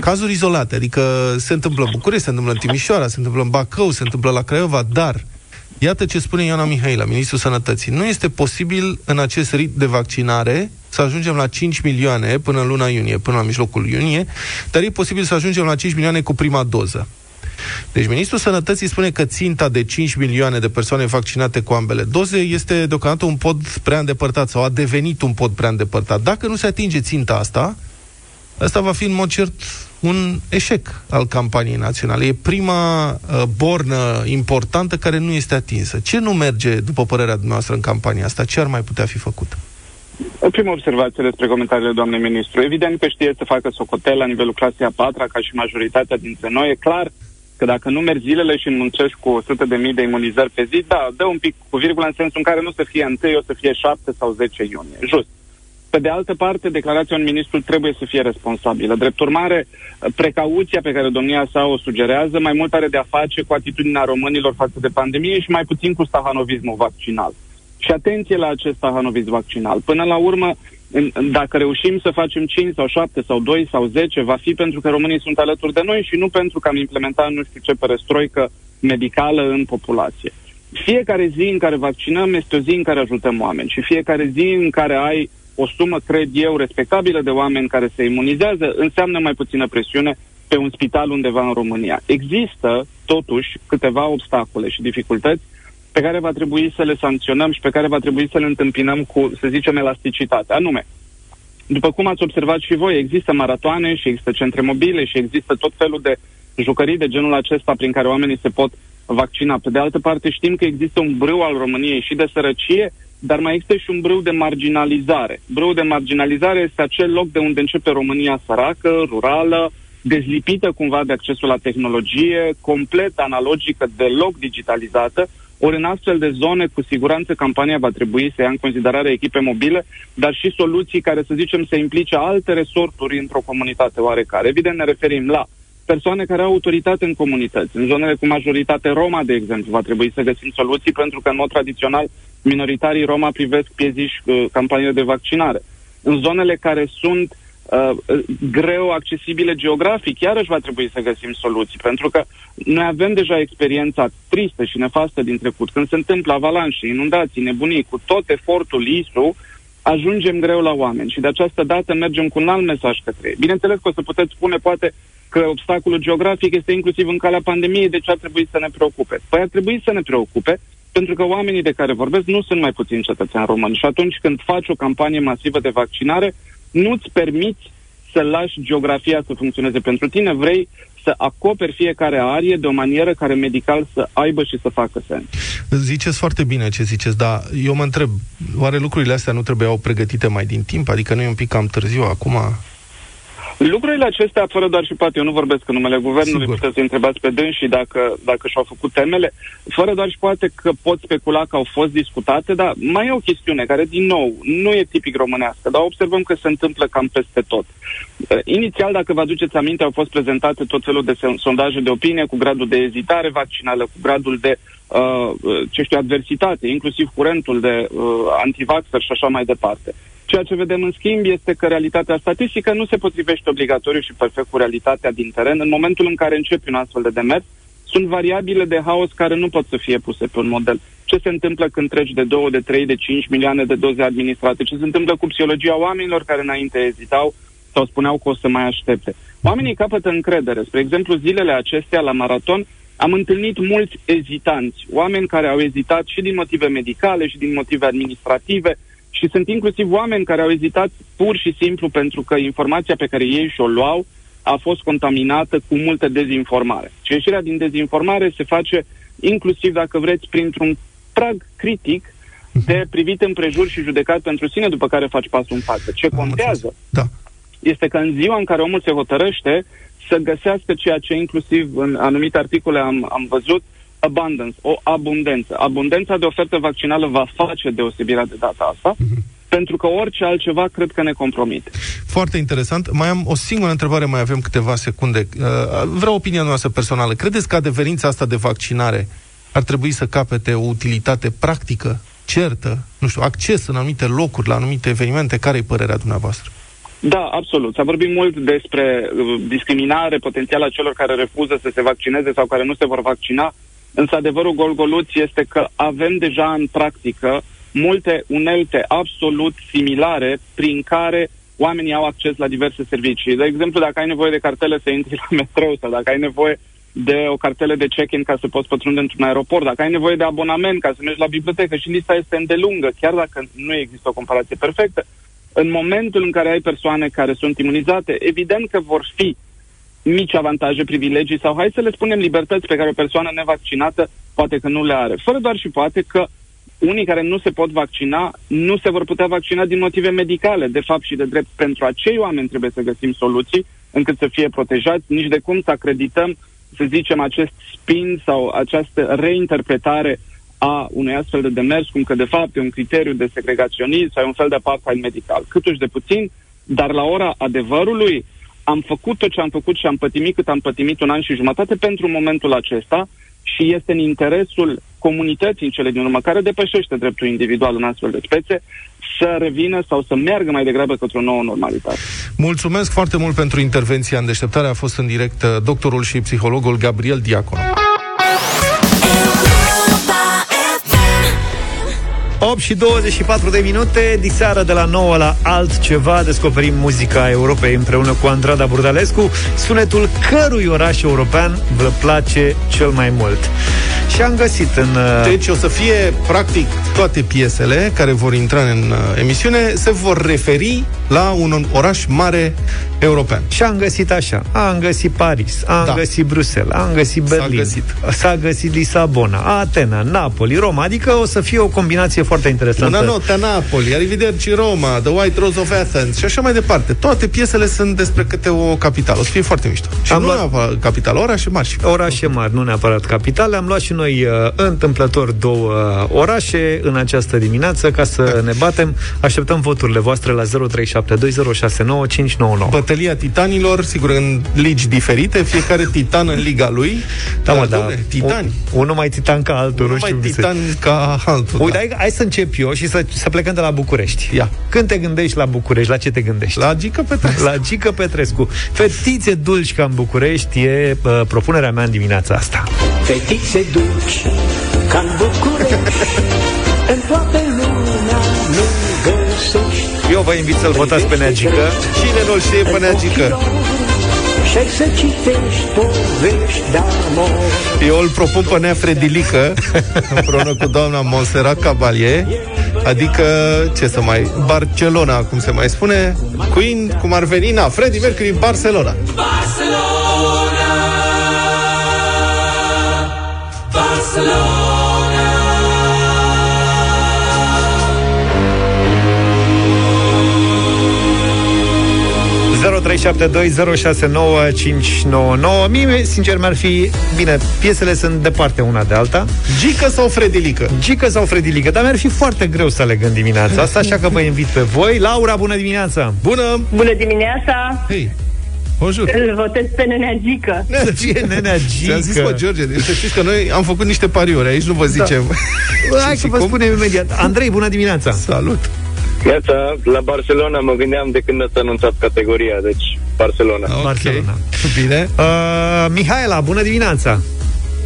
cazuri izolate, adică se întâmplă în București, se întâmplă în Timișoara, se întâmplă în Bacău, se întâmplă la Craiova, dar Iată ce spune Ioana Mihaila, ministrul Sănătății. Nu este posibil în acest rit de vaccinare să ajungem la 5 milioane până în luna iunie, până la mijlocul iunie, dar e posibil să ajungem la 5 milioane cu prima doză. Deci ministrul Sănătății spune că ținta de 5 milioane de persoane vaccinate cu ambele doze este deocamdată un pod prea îndepărtat sau a devenit un pod prea îndepărtat. Dacă nu se atinge ținta asta, Asta va fi în mod cert un eșec al campaniei naționale. E prima uh, bornă importantă care nu este atinsă. Ce nu merge, după părerea dumneavoastră, în campania asta? Ce ar mai putea fi făcut? O primă observație despre comentariile doamnei ministru. Evident că știe să facă socotel la nivelul clasei a patra, ca și majoritatea dintre noi. E clar că dacă nu mergi zilele și înmuncești cu 100 de mii de imunizări pe zi, da, dă un pic cu virgulă în sensul în care nu să fie întâi, o să fie 7 sau 10 iunie. Just. Pe de altă parte, declarația unui ministru trebuie să fie responsabilă. Drept urmare, precauția pe care domnia sa o sugerează mai mult are de a face cu atitudinea românilor față de pandemie și mai puțin cu stahanovismul vaccinal. Și atenție la acest stahanovism vaccinal. Până la urmă, în- dacă reușim să facem 5 sau 7 sau 2 sau 10, va fi pentru că românii sunt alături de noi și nu pentru că am implementat nu știu ce perestroică medicală în populație. Fiecare zi în care vaccinăm este o zi în care ajutăm oameni și fiecare zi în care ai o sumă, cred eu, respectabilă de oameni care se imunizează, înseamnă mai puțină presiune pe un spital undeva în România. Există, totuși, câteva obstacole și dificultăți pe care va trebui să le sancționăm și pe care va trebui să le întâmpinăm cu, să zicem, elasticitate. Anume, după cum ați observat și voi, există maratoane și există centre mobile și există tot felul de jucării de genul acesta prin care oamenii se pot vaccina. Pe de altă parte, știm că există un brâu al României și de sărăcie, dar mai există și un brâu de marginalizare. Brâu de marginalizare este acel loc de unde începe România săracă, rurală, dezlipită cumva de accesul la tehnologie, complet analogică, deloc digitalizată, ori în astfel de zone, cu siguranță, campania va trebui să ia în considerare echipe mobile, dar și soluții care, să zicem, să implice alte resorturi într-o comunitate oarecare. Evident, ne referim la persoane care au autoritate în comunități. În zonele cu majoritate Roma, de exemplu, va trebui să găsim soluții pentru că, în mod tradițional, minoritarii Roma privesc pieziși uh, campaniile de vaccinare. În zonele care sunt uh, uh, greu accesibile geografic, iarăși va trebui să găsim soluții, pentru că noi avem deja experiența tristă și nefastă din trecut. Când se întâmplă avalanșe, inundații, nebunii, cu tot efortul ISU, ajungem greu la oameni și de această dată mergem cu un alt mesaj către ei. Bineînțeles că o să puteți spune poate că obstacolul geografic este inclusiv în calea pandemiei, deci ar trebui să ne preocupe. Păi ar trebui să ne preocupe pentru că oamenii de care vorbesc nu sunt mai puțini cetățeni români și atunci când faci o campanie masivă de vaccinare, nu-ți permiți să lași geografia să funcționeze pentru tine, vrei să acoperi fiecare arie de o manieră care medical să aibă și să facă sens. Ziceți foarte bine ce ziceți, dar eu mă întreb, oare lucrurile astea nu trebuiau pregătite mai din timp? Adică nu e un pic cam târziu acum? Lucrurile acestea, fără doar și poate, eu nu vorbesc în numele guvernului, Sigur. puteți să întrebați pe dânsii dacă, dacă și-au făcut temele, fără doar și poate că pot specula că au fost discutate, dar mai e o chestiune care, din nou, nu e tipic românească, dar observăm că se întâmplă cam peste tot. Uh, Inițial, dacă vă aduceți aminte, au fost prezentate tot felul de son- sondaje de opinie cu gradul de ezitare vaccinală, cu gradul de, uh, uh, ce știu, adversitate, inclusiv curentul de uh, antivaxxer și așa mai departe. Ceea ce vedem în schimb este că realitatea statistică nu se potrivește obligatoriu și perfect cu realitatea din teren. În momentul în care începi un astfel de demers, sunt variabile de haos care nu pot să fie puse pe un model. Ce se întâmplă când treci de 2, de 3, de 5 milioane de doze administrate? Ce se întâmplă cu psihologia oamenilor care înainte ezitau sau spuneau că o să mai aștepte? Oamenii capătă încredere. Spre exemplu, zilele acestea la maraton am întâlnit mulți ezitanți, oameni care au ezitat și din motive medicale și din motive administrative și sunt inclusiv oameni care au ezitat pur și simplu pentru că informația pe care ei și-o luau a fost contaminată cu multă dezinformare. Și ieșirea din dezinformare se face inclusiv, dacă vreți, printr-un prag critic de privit împrejur și judecat pentru sine, după care faci pasul în față. Ce contează Da. este că în ziua în care omul se hotărăște să găsească ceea ce inclusiv în anumite articole am, am văzut, abundance, o abundență. Abundența de ofertă vaccinală va face deosebirea de data asta, pentru că orice altceva cred că ne compromite. Foarte interesant. Mai am o singură întrebare, mai avem câteva secunde. Uh, Vreau opinia noastră personală. Credeți că adeverința asta de vaccinare ar trebui să capete o utilitate practică, certă, nu știu, acces în anumite locuri, la anumite evenimente? Care e părerea dumneavoastră? Da, absolut. S-a vorbit mult despre uh, discriminare potențială a celor care refuză să se vaccineze sau care nu se vor vaccina, însă adevărul gol-goluț este că avem deja în practică multe unelte absolut similare prin care oamenii au acces la diverse servicii. De exemplu, dacă ai nevoie de cartele să intri la metrou sau dacă ai nevoie de o cartelă de check-in ca să poți pătrunde într-un aeroport, dacă ai nevoie de abonament ca să mergi la bibliotecă și lista este îndelungă, chiar dacă nu există o comparație perfectă, în momentul în care ai persoane care sunt imunizate, evident că vor fi mici avantaje, privilegii sau, hai să le spunem, libertăți pe care o persoană nevaccinată poate că nu le are. Fără doar și poate că unii care nu se pot vaccina nu se vor putea vaccina din motive medicale. De fapt și de drept, pentru acei oameni trebuie să găsim soluții încât să fie protejați, nici de cum să acredităm, să zicem, acest spin sau această reinterpretare a unui astfel de demers, cum că de fapt e un criteriu de segregaționism sau e un fel de apartheid medical. Câtuși de puțin, dar la ora adevărului am făcut tot ce am făcut și am pătimit cât am pătimit un an și jumătate pentru momentul acesta și este în interesul comunității în cele din urmă, care depășește dreptul individual în astfel de spețe, să revină sau să meargă mai degrabă către o nouă normalitate. Mulțumesc foarte mult pentru intervenția în deșteptare. A fost în direct uh, doctorul și psihologul Gabriel Diacon. 8 și 24 de minute, diseară de la 9 la altceva, descoperim muzica Europei împreună cu Andrada Burdalescu, sunetul cărui oraș european vă place cel mai mult. Și am găsit în... uh, Deci o să fie, practic, toate piesele care vor intra în uh, emisiune se vor referi la un oraș mare european. Și am găsit așa. Am găsit Paris, am Da. da. găsit Bruxelles, am găsit S-a Berlin, găsit. s-a găsit Lisabona, Atena, Napoli, Roma. Adică o să fie o combinație foarte interesantă. Una notte a Napoli, arrivederci Roma, The White Rose of Athens și așa mai departe. Toate piesele sunt despre câte o capitală. O să fie foarte mișto. Și Am nu luat- neapărat capitală, orașe mari. și- Orașe mari, nu neapărat capitale. Am luat și noi uh, întâmplător două uh, orașe în această dimineață ca să ne batem. Așteptăm voturile voastre la 0372069599. Bătălia titanilor, sigur, în ligi diferite, fiecare titan în liga lui. Da, mă, Dar, da. dom'le, titani. Un, unul mai titan ca altul. Nu nu mai știu cum se- titan ca altul. Uite, da. hai, hai să încep eu și să, să plecăm de la București. Ia. Când te gândești la București, la ce te gândești? La Gică Petrescu. La Gică Petrescu. Fetițe dulci ca în București e uh, propunerea mea în dimineața asta. Fetițe dulci ca în București În toată lumea nu găsești Eu vă invit să-l votați pe Neagică. Cine nu-l știe pe Neagică? Și să citești povești de-amor Eu îl propun pe Nea Fredilică împreună cu doamna Monserrat Cabalier adică, ce să mai, Barcelona, cum se mai spune, Queen, cum ar veni, na, Freddie Mercury, Barcelona. Barcelona, Barcelona. 0372069599 Mie, sincer, mi-ar fi... Bine, piesele sunt departe una de alta. Gică sau Fredilică? Gică sau Fredilică, dar mi-ar fi foarte greu să aleg în dimineața asta, așa că vă invit pe voi. Laura, bună dimineața! Bună! Bună dimineața! Hei, o jur. Îl votez pe Nenea Gică. Să fie nenea Ți-am zis, Gică. mă, George, deci să știți că noi am făcut niște pariuri, aici nu vă zicem. Bă, Hai Și să vă cum? spunem imediat. Andrei, bună dimineața! Salut! Iată, la Barcelona mă gândeam de când ați anunțat categoria, deci Barcelona. Ok. Barcelona. Bine. Uh, Mihaela, bună dimineața!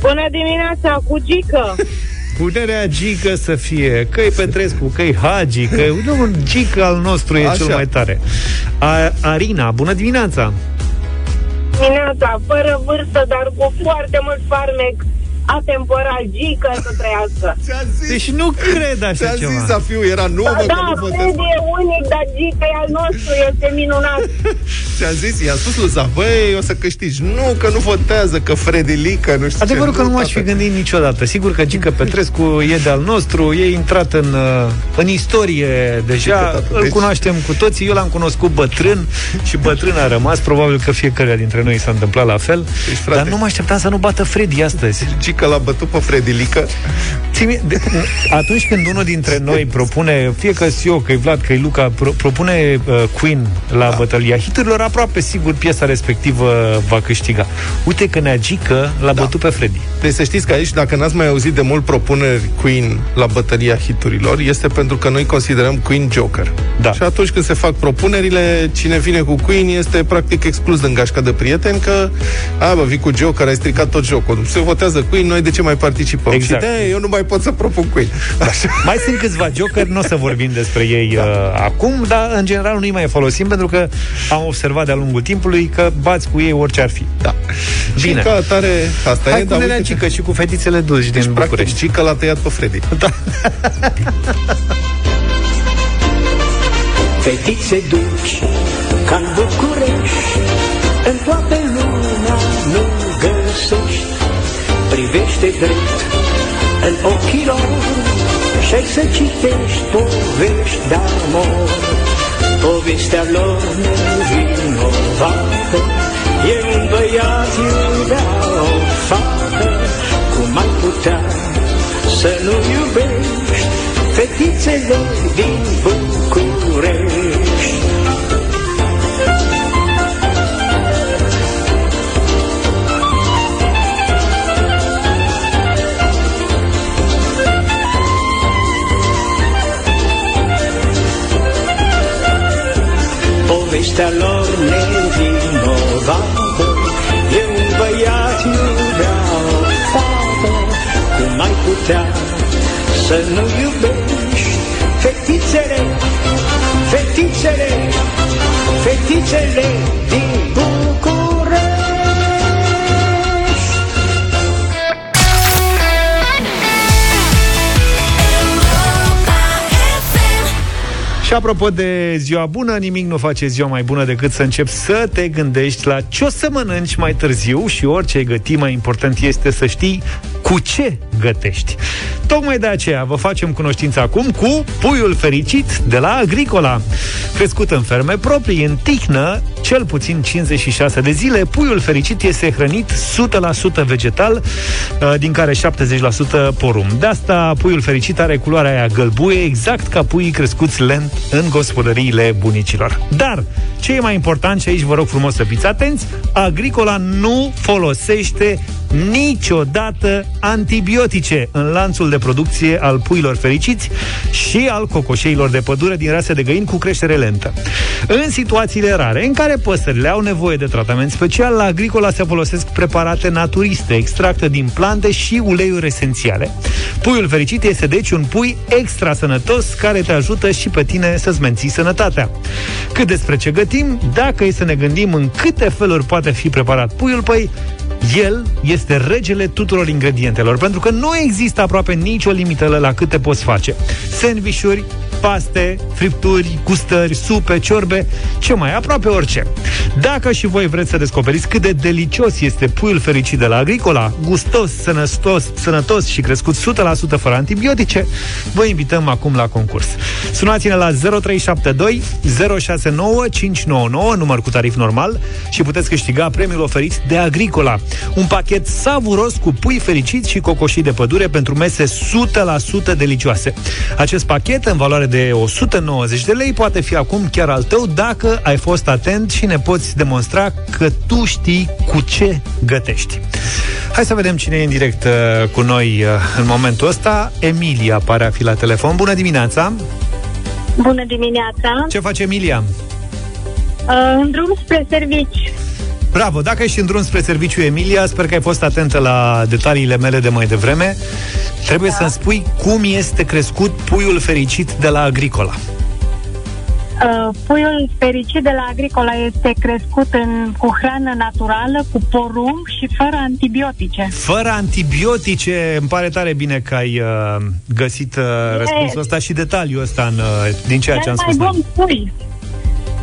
Bună dimineața, cu Gică. Punerea Gică să fie Că-i Petrescu, că-i Hagi că nu, un Gică al nostru e Așa. cel mai tare A, Arina, bună dimineața Dimineața, fără vârstă, dar cu foarte mult farmec atemporal, Gică să trăiască. Ți-am zis, Deci nu cred așa ți-am ceva zis să fiu, era nu, mă, că Da, nu votez. Fred e unic, dar Gică e al nostru, este minunat. Ți-am zis, i-am spus lui Zav, băi, o să câștigi. Nu, că nu votează, că Fredilică, nu știu Adevărul ce. că nu m-aș fi tată. gândit niciodată Sigur că Gică Petrescu e de-al nostru E intrat în, uh, în istorie deja Gică, tată, Îl deci- cunoaștem cu toții Eu l-am cunoscut bătrân Și bătrân a rămas Probabil că fiecare dintre noi s-a întâmplat la fel Deci, frate- Dar nu mă așteptam să nu bată Freddy astăzi Gică l-a bătut pe Fredilică. Ții mie- de, atunci când unul dintre noi propune, fie că eu, că Vlad, că Luca, pro, propune uh, Queen la da. bătălia hiturilor, aproape sigur piesa respectivă va câștiga. Uite că Neagică l-a da. bătut pe Freddy. Deci să știți că aici, dacă n-ați mai auzit de mult propuneri Queen la bătălia hiturilor, este pentru că noi considerăm Queen Joker. Da. Și atunci când se fac propunerile, cine vine cu Queen este practic exclus din gașca de prieteni că, a, bă, vii cu Joker, ai stricat tot jocul. Se votează Queen, noi de ce mai participăm? Exact. Și de eu nu mai pot să propun Queen. Așa. Mai sunt câțiva jokeri, nu o să vorbim despre ei da. uh, acum, dar în general nu-i mai folosim pentru că am observat de-a lungul timpului că bați cu ei orice ar fi. Da. Bine. Și ca atare, asta Hai e, cu dar Nenea uite că- Gică și cu fetițele dulci Deci, din practic, București. Gică l-a tăiat pe Freddy. Da. Fetițe dulci, ca în București, în toată lumea nu găsești. Privește drept în ochii lor și ai să citești povești de-amor. Povestea lor nevinovată, e un băiat iubea o fată, cum ai putea să nu iubești fetițele din putea să nu iubești Fetițele, fetițele, fetițele din București. Și apropo de ziua bună, nimic nu face ziua mai bună decât să începi să te gândești la ce o să mănânci mai târziu și orice ai găti, mai important este să știi cu ce gătești. Tocmai de aceea vă facem cunoștință acum cu puiul fericit de la Agricola. Crescut în ferme proprii, în Tihnă, cel puțin 56 de zile, puiul fericit este hrănit 100% vegetal, uh, din care 70% porumb. De asta, puiul fericit are culoarea aia gălbuie, exact ca puii crescuți lent în gospodăriile bunicilor. Dar, ce e mai important, și aici vă rog frumos să fiți atenți, Agricola nu folosește niciodată antibiotice în lanțul de producție al puilor fericiți și al cocoșeilor de pădure din rase de găini cu creștere lentă. În situațiile rare în care păsările au nevoie de tratament special, la Agricola se folosesc preparate naturiste, extracte din plante și uleiuri esențiale. Puiul fericit este deci un pui extra sănătos care te ajută și pe tine să-ți menții sănătatea. Cât despre ce gătim, dacă e să ne gândim în câte feluri poate fi preparat puiul, păi el este regele tuturor ingredientelor, pentru că nu există aproape nicio limită la câte poți face. Sandvișuri, paste, fripturi, gustări, supe, ciorbe, ce mai, aproape orice. Dacă și voi vreți să descoperiți cât de delicios este puiul fericit de la Agricola, gustos, sănătos, sănătos și crescut 100% fără antibiotice, vă invităm acum la concurs. Sunați-ne la 0372 069 599, număr cu tarif normal, și puteți câștiga premiul oferit de Agricola. Un pachet savuros cu pui fericiți și cocoșii de pădure pentru mese 100% delicioase. Acest pachet, în valoare de 190 de lei, poate fi acum chiar al tău dacă ai fost atent și ne poți demonstra că tu știi cu ce gătești. Hai să vedem cine e în direct uh, cu noi uh, în momentul ăsta. Emilia pare a fi la telefon. Bună dimineața! Bună dimineața! Ce face Emilia? Uh, în drum spre servici. Bravo! Dacă ești în drum spre serviciu, Emilia, sper că ai fost atentă la detaliile mele de mai devreme. Trebuie da. să-mi spui cum este crescut puiul fericit de la Agricola. Uh, puiul fericit de la Agricola este crescut în, cu hrană naturală, cu porumb și fără antibiotice. Fără antibiotice, îmi pare tare bine că ai uh, găsit uh, răspunsul ăsta și detaliul ăsta în, uh, din ceea ce am Cel mai spus. bun pui.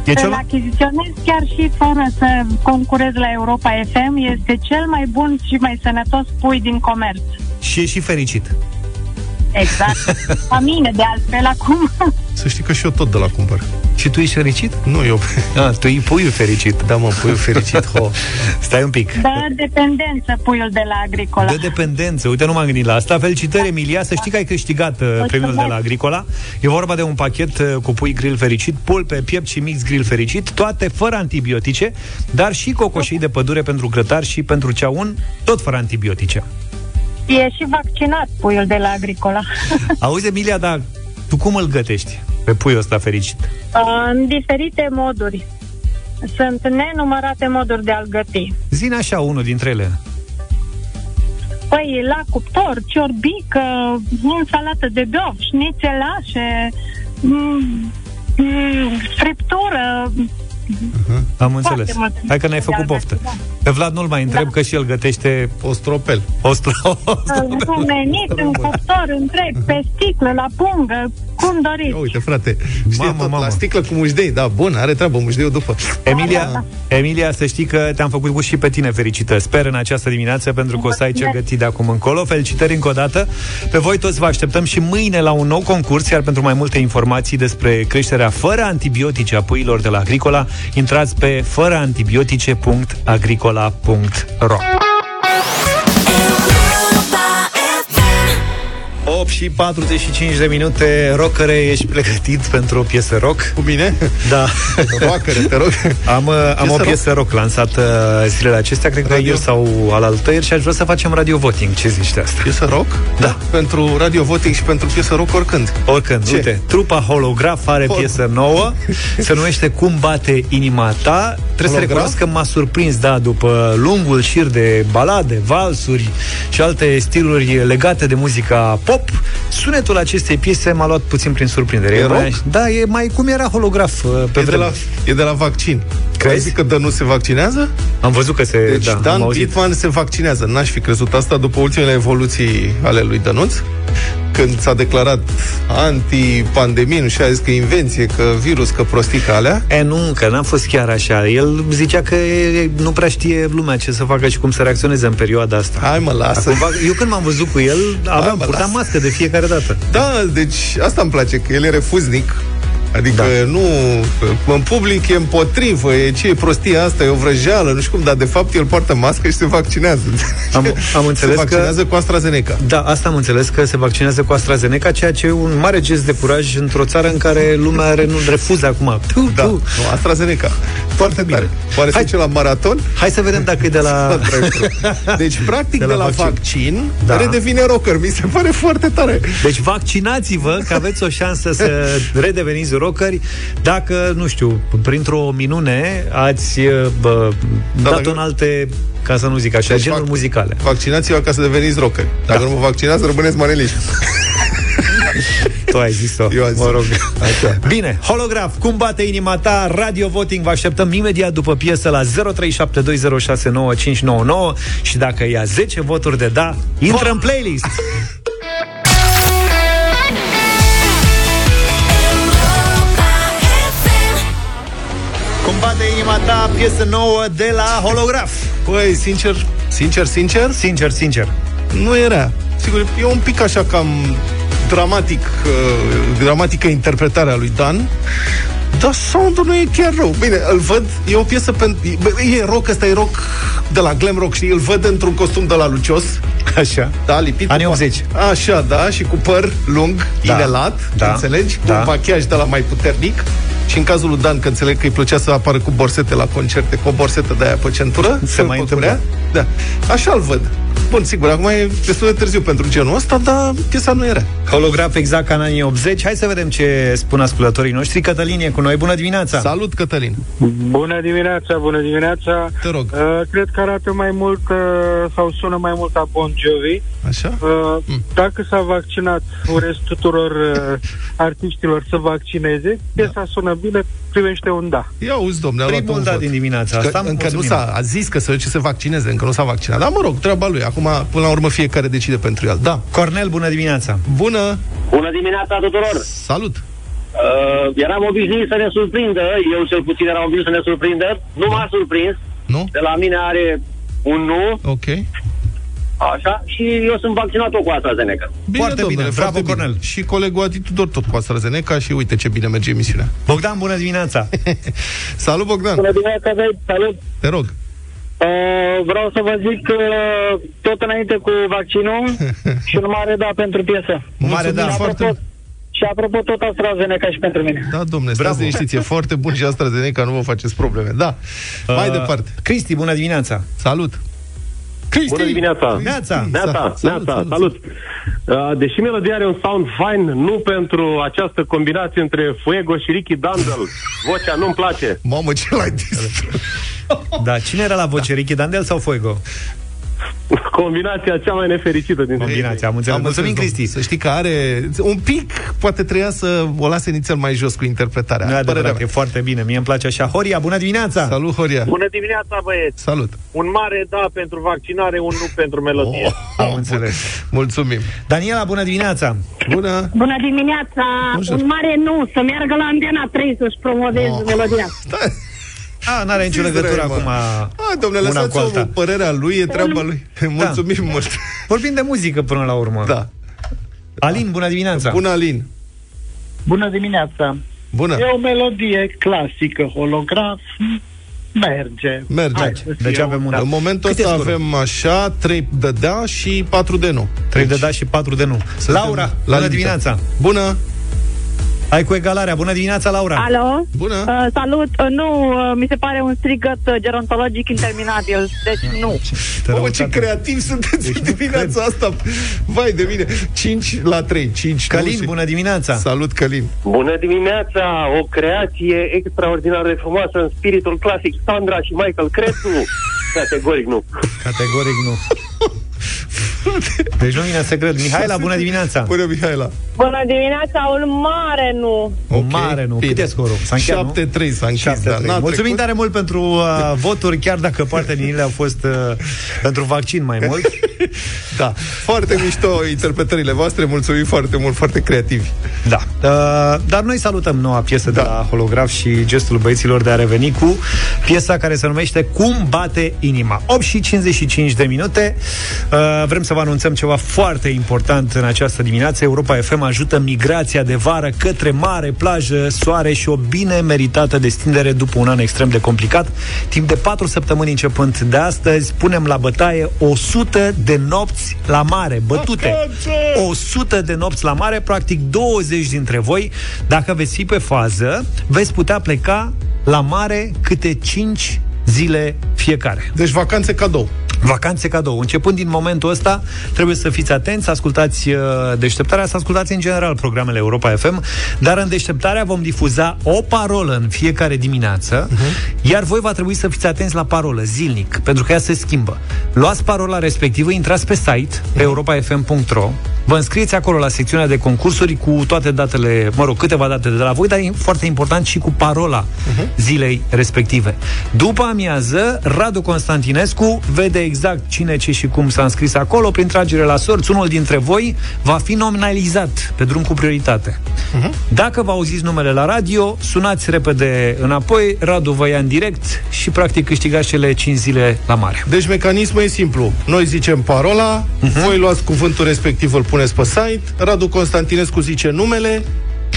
E Să-l cel... achiziționez chiar și fără să concurez la Europa FM. Este cel mai bun și mai sănătos pui din comerț. Și e și fericit. Exact. A mine, de altfel, acum. Să știi că și eu tot de la cumpăr. Și tu ești fericit? Nu, eu... Ah, tu e puiul fericit. Da, mă, puiul fericit, ho. Stai un pic. Da, dependență puiul de la Agricola. De dependență. Uite, nu m-am gândit la asta. Felicitări, Emilia. Să știi că ai câștigat uh, premiul de la Agricola. E vorba de un pachet uh, cu pui grill fericit, pulpe, piept și mix grill fericit, toate fără antibiotice, dar și cocoșii de pădure pentru grătar și pentru ceaun, tot fără antibiotice. E și vaccinat puiul de la Agricola. Auzi, Emilia, dar tu cum îl gătești pe puiul ăsta fericit? în diferite moduri. Sunt nenumărate moduri de a-l găti. Zine așa unul dintre ele. Păi, la cuptor, ciorbică, salată de beof, șnițelașe, Am Foarte înțeles. multe Hai că ne-ai moduri făcut de a poftă. găti, Pe Vlad nu-l mai întreb Da. că și el gătește Ostropel. ostro... Rumenit în cuptor întreg, pe sticlă, la pungă, cum doriți. Ia uite, frate, știe Mamă, tot, mamă. la sticlă cu mușdei, da, bun, are treabă, mușdeiul după. Emilia, Emilia, să știi că te-am făcut și pe tine fericită. Sper în această dimineață pentru că o să ai ce găti de acum încolo. Felicitări încă o dată. Pe voi toți vă așteptăm și mâine la un nou concurs, iar pentru mai multe informații despre creșterea fără antibiotice a puiilor de la Agricola, intrați pe fărăantibiotice.agricola.ro și 45 de minute Rockere, ești pregătit pentru o piesă rock? Cu mine? Da Rockere, te rog Am, uh, am Piesă o piesă rock lansată zilele acestea Cred că Radio? ieri sau alaltăieri Și aș vrea să facem radio voting Ce zici de asta? Piesă rock? Da. Pentru radio voting și pentru piesă rock oricând. Oricând, Ce? uite, trupa Holograf are Hol- piesă nouă Se numește Cum bate inima ta Trebuie să Holograf? recunosc că m-a surprins, da După lungul șir de balade, valsuri Și alte stiluri legate de muzica pop Sunetul acestei piese m-a luat puțin prin surprindere E mai, rock? Da, e mai cum era holograf uh, Pe E de, vreme. la, e de la vaccin. Crezi? Ai zis că Dănu se vaccinează? Am văzut că se... Deci da, am Dan auzit. Bitman se vaccinează. N-aș fi crezut asta după ultimele evoluții ale lui Dănuț, când s-a declarat anti-pandemie, nu și a zis că e invenție, că virus, că prostica alea. E, nu, că n-a fost chiar așa. El zicea că e- nu prea știe lumea ce să facă și cum să reacționeze în perioada asta. Hai mă, lasă. Acum, eu când m-am văzut cu el, aveam mă, purtat lasă. mască de fiecare dată. Da, deci asta îmi place, că el e refuznic. Adică da. nu, în public e împotrivă, e ce e prostia asta, e o vrăjeală, nu știu cum, dar de fapt el poartă mască și se vaccinează. Am, am înțeles se vaccinează că... cu AstraZeneca. Da, asta am înțeles că se vaccinează cu AstraZeneca, ceea ce e un mare gest de curaj într-o țară în care lumea re- nu refuză acum. Tu, Da, tu. nu, AstraZeneca. Foarte bine. tare. Oare se Hai. duce la maraton? Hai să vedem dacă e de la... Deci, practic, De de la la, vaccin. vaccin, Da. redevine rocker. Mi se pare foarte tare. Deci vaccinați-vă că aveți o șansă să redeveniți rockeri dacă, nu știu, printr-o minune ați bă, Da, dat dacă- în alte, ca să nu zic așa, Deci genuri fac- muzicale. Vaccinați-vă ca să deveniți rocker. Dacă Da. nu vă vaccinați, rămâneți maneliști. Tu ai zis-o. Eu am zis. Mă rog. Așa. Bine, holograf, cum bate inima ta? Radio Voting, vă așteptăm imediat după piesă la 0372069599 și dacă ia 10 voturi de da, intră în playlist. bate inima ta, piesă nouă de la Holograf. Păi, sincer, sincer, sincer, Sincer, sincer. nu era. Sigur, e un pic așa cam dramatic, uh, dramatică interpretarea lui Dan, dar soundul nu e chiar rău. Bine, îl văd, e o piesă pentru... E rock, ăsta e rock de la glam rock, știi? Îl văd într-un costum de la lucios. Așa. Da, lipit. Anii cu- 80. Așa, da, și cu păr lung, Da. inelat, Da. înțelegi? Da. Cu un machiaj de la mai puternic. Și în cazul lui Dan, că înțeleg că îi plăcea să apară cu borsete la concerte, cu o borsetă de aia pe centură, Se mai păcurea. Da. Așa îl văd. Bun, sigur, acum e destul de târziu pentru genul ăsta, dar piesa nu era. Holograf exact ca în anii 80. Hai să vedem ce spun ascultătorii noștri. Cătălin e cu noi. Bună dimineața! Salut, Cătălin! Bună dimineața, bună dimineața. Te rog. Uh, cred că arată mai mult uh, sau sună mai mult a Bon Jovi. Așa? Uh, Dacă s-a vaccinat, urez tuturor uh, artiștilor să vaccineze. Piesa sună bine, primește un da. Ia auzi, domnule, a luat Primul un da vot. din dimineața Că asta. încă nu mulțumim. s-a a zis că se duce să se vaccineze, încă nu s-a vaccinat. Dar mă rog, treaba lui. Acum, până la urmă, fiecare decide pentru el. Da. Cornel, bună dimineața! Bună! Bună dimineața tuturor! Salut! Uh, eram obișnuit să ne surprindă, eu cel puțin eram obișnuit să ne surprindă, nu m-a surprins. Nu? De la mine are un nu, Ok. așa, și eu sunt vaccinat tot cu AstraZeneca. Bine, Foarte domnule, bine. foarte Bravo, bine. Cornel. Și colegul Adi Tudor tot cu AstraZeneca și uite ce bine merge emisiunea. Bogdan, bună dimineața! Salut, Bogdan! Bună dimineața, băi, salut! Te rog. Uh, vreau să vă zic că tot înainte cu vaccinul și un mare da pentru piesă. Mare da. Și foarte apropo, și apropo tot AstraZeneca și pentru mine. Da, domnule, Bravo. stați liniștiți, e foarte bun și AstraZeneca, nu vă faceți probleme. Da, mai Uh, departe. Cristi, bună dimineața! Salut! Cristi! Bună dimineața! Neața! Neața, Salut, neața, salut, salut! Uh, Deși melodia are un sound fine, nu pentru această combinație între Fuego și Ricky Dandel. Vocea nu-mi place. Mamă, ce l-ai distrus? Da, cine era la voce? Ricky Dandel sau Fuego? Combinația cea mai nefericită din Combinația, am înțeles. Am Mulțumim, înțeles, Cristi! Să știi că are un pic, poate treia să o lase inițial mai jos cu interpretarea. Nu e Părerea adevărat, mea. e foarte bine. Mie îmi place așa. Horia, bună dimineața! Salut, Horia! Bună dimineața, băieți! Salut! Un mare da pentru vaccinare, un nu pentru melodie. Oh, Am înțeles. Mulțumim! Daniela, bună dimineața! Bună! Bună dimineața! Un mare nu, să meargă la Antena 3 să-și promoveze Oh. melodia. A, n-are nicio Fiți legătură răi, mă. acum Hai, domnule, una lăsați cu alta. omul, părerea lui, e treaba lui. Mulțumim mult! Vorbim de muzică până la urmă. Da. Alin, bună dimineața! Bună, Alin! Bună dimineața! Bună! E o melodie clasică, holograf, merge. Merge. Hai să Deci fie avem un da. În momentul Câte ăsta scoruri? avem așa 3 de da și 4 de nu. 3 de da și 4 de nu. Laura, la bună limită. dimineața! Bună! Ai cu egalarea. Bună dimineața, Laura! Alo? Bună! Uh, salut! Uh, nu, uh, mi se pare un strigăt uh, gerontologic interminabil, deci nu. Mamă, ce creativ sunteți în dimineața asta! Vai de mine! 5 la 3, 5 Călin, bună dimineața! Salut, Călin! Bună dimineața! O creație extraordinar de frumoasă în spiritul clasic. Sandra și Michael Cretu. Categoric nu. Categoric nu. Deci nu vine să cred. Mihaela, bună dimineața! Bună, Mihaela! Bună dimineața, un mare nu. O mare nu. Cât e scorul? S-a încheiat, nu? 7-3 s-a închis, 7-3. da, n-a Mulțumim trecut. tare mult pentru uh, voturi, chiar dacă parte din ele au fost uh, pentru vaccin mai mult. Da, foarte mișto interpretările voastre, mulțumim foarte mult, foarte creativi. Da. Uh, dar noi salutăm noua piesă da. de la Holograf și gestul băieților de a reveni cu piesa care se numește Cum bate inima. 8 și 55 de minute. Uh, vrem să vă anunțăm ceva foarte important în această dimineață. Europa FM ajută migrația de vară către mare, plajă, soare și o bine meritată destindere după un an extrem de complicat. Timp de 4 săptămâni începând de astăzi, punem la bătaie 100 de nopți la mare, bătute. 100 de nopți la mare, practic 20 dintre voi, dacă veți fi pe fază, veți putea pleca la mare câte 5 zile fiecare. Deci vacanțe cadou. Vacanțe cadou. Începând din momentul ăsta, trebuie să fiți atenți, să ascultați uh, deșteptarea, să ascultați în general programele Europa FM, dar în deșteptarea vom difuza o parolă în fiecare dimineață, uh-huh. iar voi va trebui să fiți atenți la parolă zilnic, pentru că ea se schimbă. Luați parola respectivă, intrați pe site, pe europafm.ro, Vă înscrieți acolo la secțiunea de concursuri cu toate datele, mă rog, câteva date de la voi, dar e foarte important și cu parola uh-huh. zilei respective. După amiază, Radu Constantinescu vede exact cine, ce și cum s-a înscris acolo, prin tragere la sorți, unul dintre voi va fi nominalizat pe drum cu prioritate. Uh-huh. Dacă vă auziți numele la radio, sunați repede înapoi, Radu vă ia în direct și practic câștigați cele 5 zile la mare. Deci mecanismul e simplu. Noi zicem parola, uh-huh. voi luați cuvântul respectiv, îl puneți pe site, Radu Constantinescu zice numele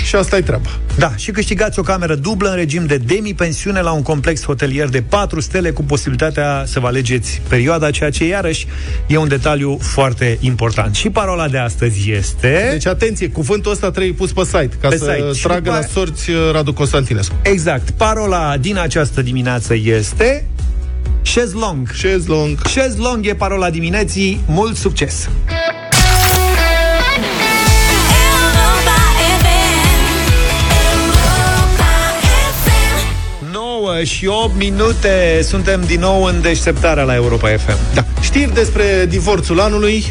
și asta e treaba. Da, și câștigați o cameră dublă în regim de demi-pensiune la un complex hotelier de 4 stele cu posibilitatea să vă alegeți perioada, ceea ce iarăși e un detaliu foarte important. Și parola de astăzi este... Deci atenție, cuvântul ăsta trebuie pus pe site, ca Pe să site. Și tragă după la aia- sorți uh, Radu Constantinescu. Exact. Parola din această dimineață este... Șezlong. Șezlong. Șezlong e parola dimineții. Mult succes! Și 8 minute Suntem din nou în deșteptarea la Europa FM Da. Știri despre divorțul anului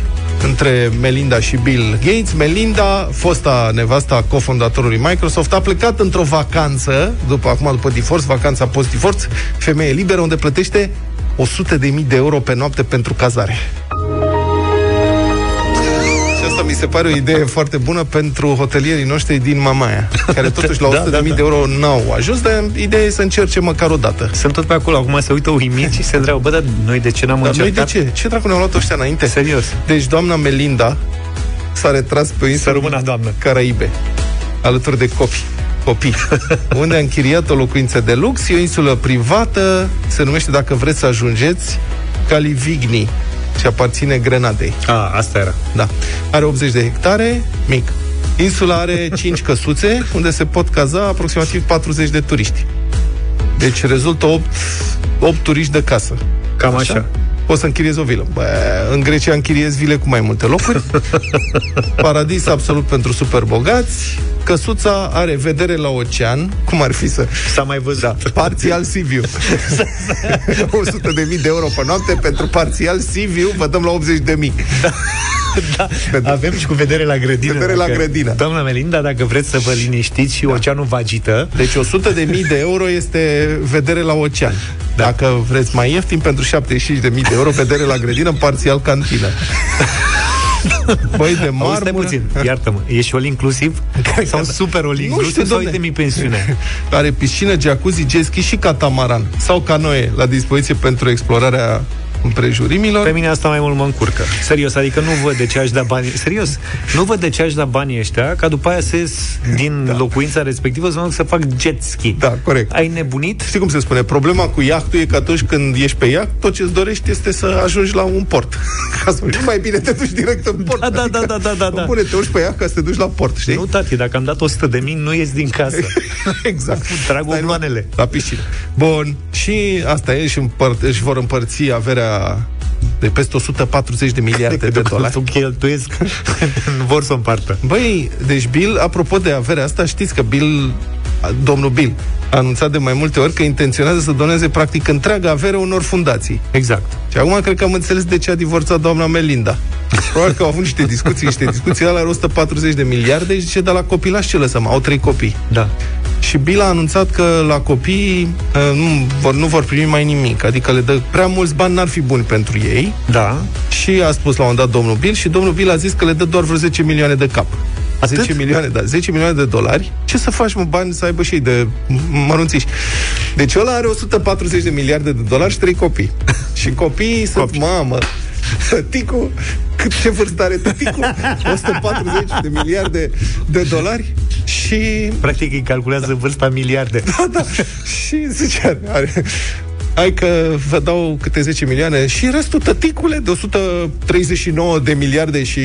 între Melinda și Bill Gates. Melinda, fosta nevasta cofondatorului Microsoft, a plecat într-o vacanță, după acum după divorț, vacanța post-divorț, femeie liberă, unde plătește 100.000 de euro pe noapte pentru cazare. Și asta mi se pare o idee foarte bună pentru hotelierii noștri din Mamaia, care totuși la 100.000 Da, da, da. de euro n-au ajuns, dar ideea e să încerce măcar o dată. Sunt tot pe acolo, acum se uită uimit și se întreabă Bă, dar noi de ce n-am Dar noi încercat? de ce? Ce dracu ne-au luat ăștia înainte? Serios Deci doamna Melinda s-a retras pe o insulă Sărămâna, doamnă. Caraibe, alături de copii. Copii. unde a închiriat o locuință de lux, e o insulă privată, se numește, dacă vreți să ajungeți, Calivigni și aparține Grenadei. A, asta era Da. Are 80 de hectare, mic. Insula are 5 căsuțe, unde se pot caza aproximativ 40 de turiști. Deci rezultă 8, 8 turiști de casă. Cam așa. Poți să închiriezi o vilă. Bă, în Grecia închiriezi vile cu mai multe locuri. Paradis absolut pentru super bogați. Căsuța are vedere la ocean, cum ar fi să... S-a mai văzut da. Parțial Siviu 100 de mii de euro pe noapte pentru parțial Siviu Vă dăm la 80 de mii da. Avem și cu vedere la grădină Vedere la dacă- grădină. Doamna Melinda, dacă vreți să vă liniștiți și da. oceanul vă agită Deci 100 de mii de euro este vedere la ocean da. Dacă vreți mai ieftin, pentru 75 de mii de euro Vedere la grădină, parțial cantină Băi de Auzi, stai marmură puțin, iartă-mă, e și all inclusiv? Sau super all Nu inclusiv știu, sau domne. de mi pensiune? Are piscină, jacuzzi, jet ski și catamaran Sau canoe la dispoziție pentru explorarea împrejurimilor Pe mine asta mai mult mă încurcă. Serios, adică nu văd de ce aș da bani. Serios, nu văd de ce aș da banii ăștia ca după aia să ies din da. locuința respectivă să mă duc să fac jet ski. Da, corect. Ai nebunit? Știi cum se spune? Problema cu iahtul e că atunci când ești pe iaht, tot ce-ți dorești este să ajungi la un port. Ca să mai bine te duci direct în port. Da, da, da, da, da, da, da. Pune, te urci pe iaht ca să te duci la port, știi? Nu, tati, dacă am dat 100 de mii, nu ies din casă. exact. Trag obloanele. La piscină. Bun. Și asta e, și împăr- își vor împărți averea de peste 140 de miliarde de dolari. Tu cheltuiesc, nu vor să o împartă. Băi, deci Bill, apropo de averea asta, știți că Bill, domnul Bill, a anunțat de mai multe ori că intenționează să doneze practic întreaga avere unor fundații. Exact. Și acum cred că am înțeles de ce a divorțat doamna Melinda. Probabil că au avut niște discuții, niște discuții, ăla are 140 de miliarde și zice, dar la copilaș ce lăsăm? Au trei copii. Da. Și Bill a anunțat că la copii uh, nu vor, nu vor primi mai nimic, adică le dă prea mulți bani, n-ar fi buni pentru ei. Da. Și a spus la un moment dat domnul Bill și domnul Bill a zis că le dă doar vreo 10 milioane de cap. Atât? 10 milioane, da, 10 milioane de dolari. Ce să faci, mă, bani să aibă și ei de mărunțiși? Deci ăla are 140 de miliarde de dolari și trei copii. și copiii sunt, Copii. mamă, tăticu, cât ce vârstă are tăticu? 140 de miliarde de dolari și Practic îi calculează da. vârsta în miliarde. da, da. Și zice, are, hai că vă dau câte 10 milioane și restul tăticule de 139 de miliarde și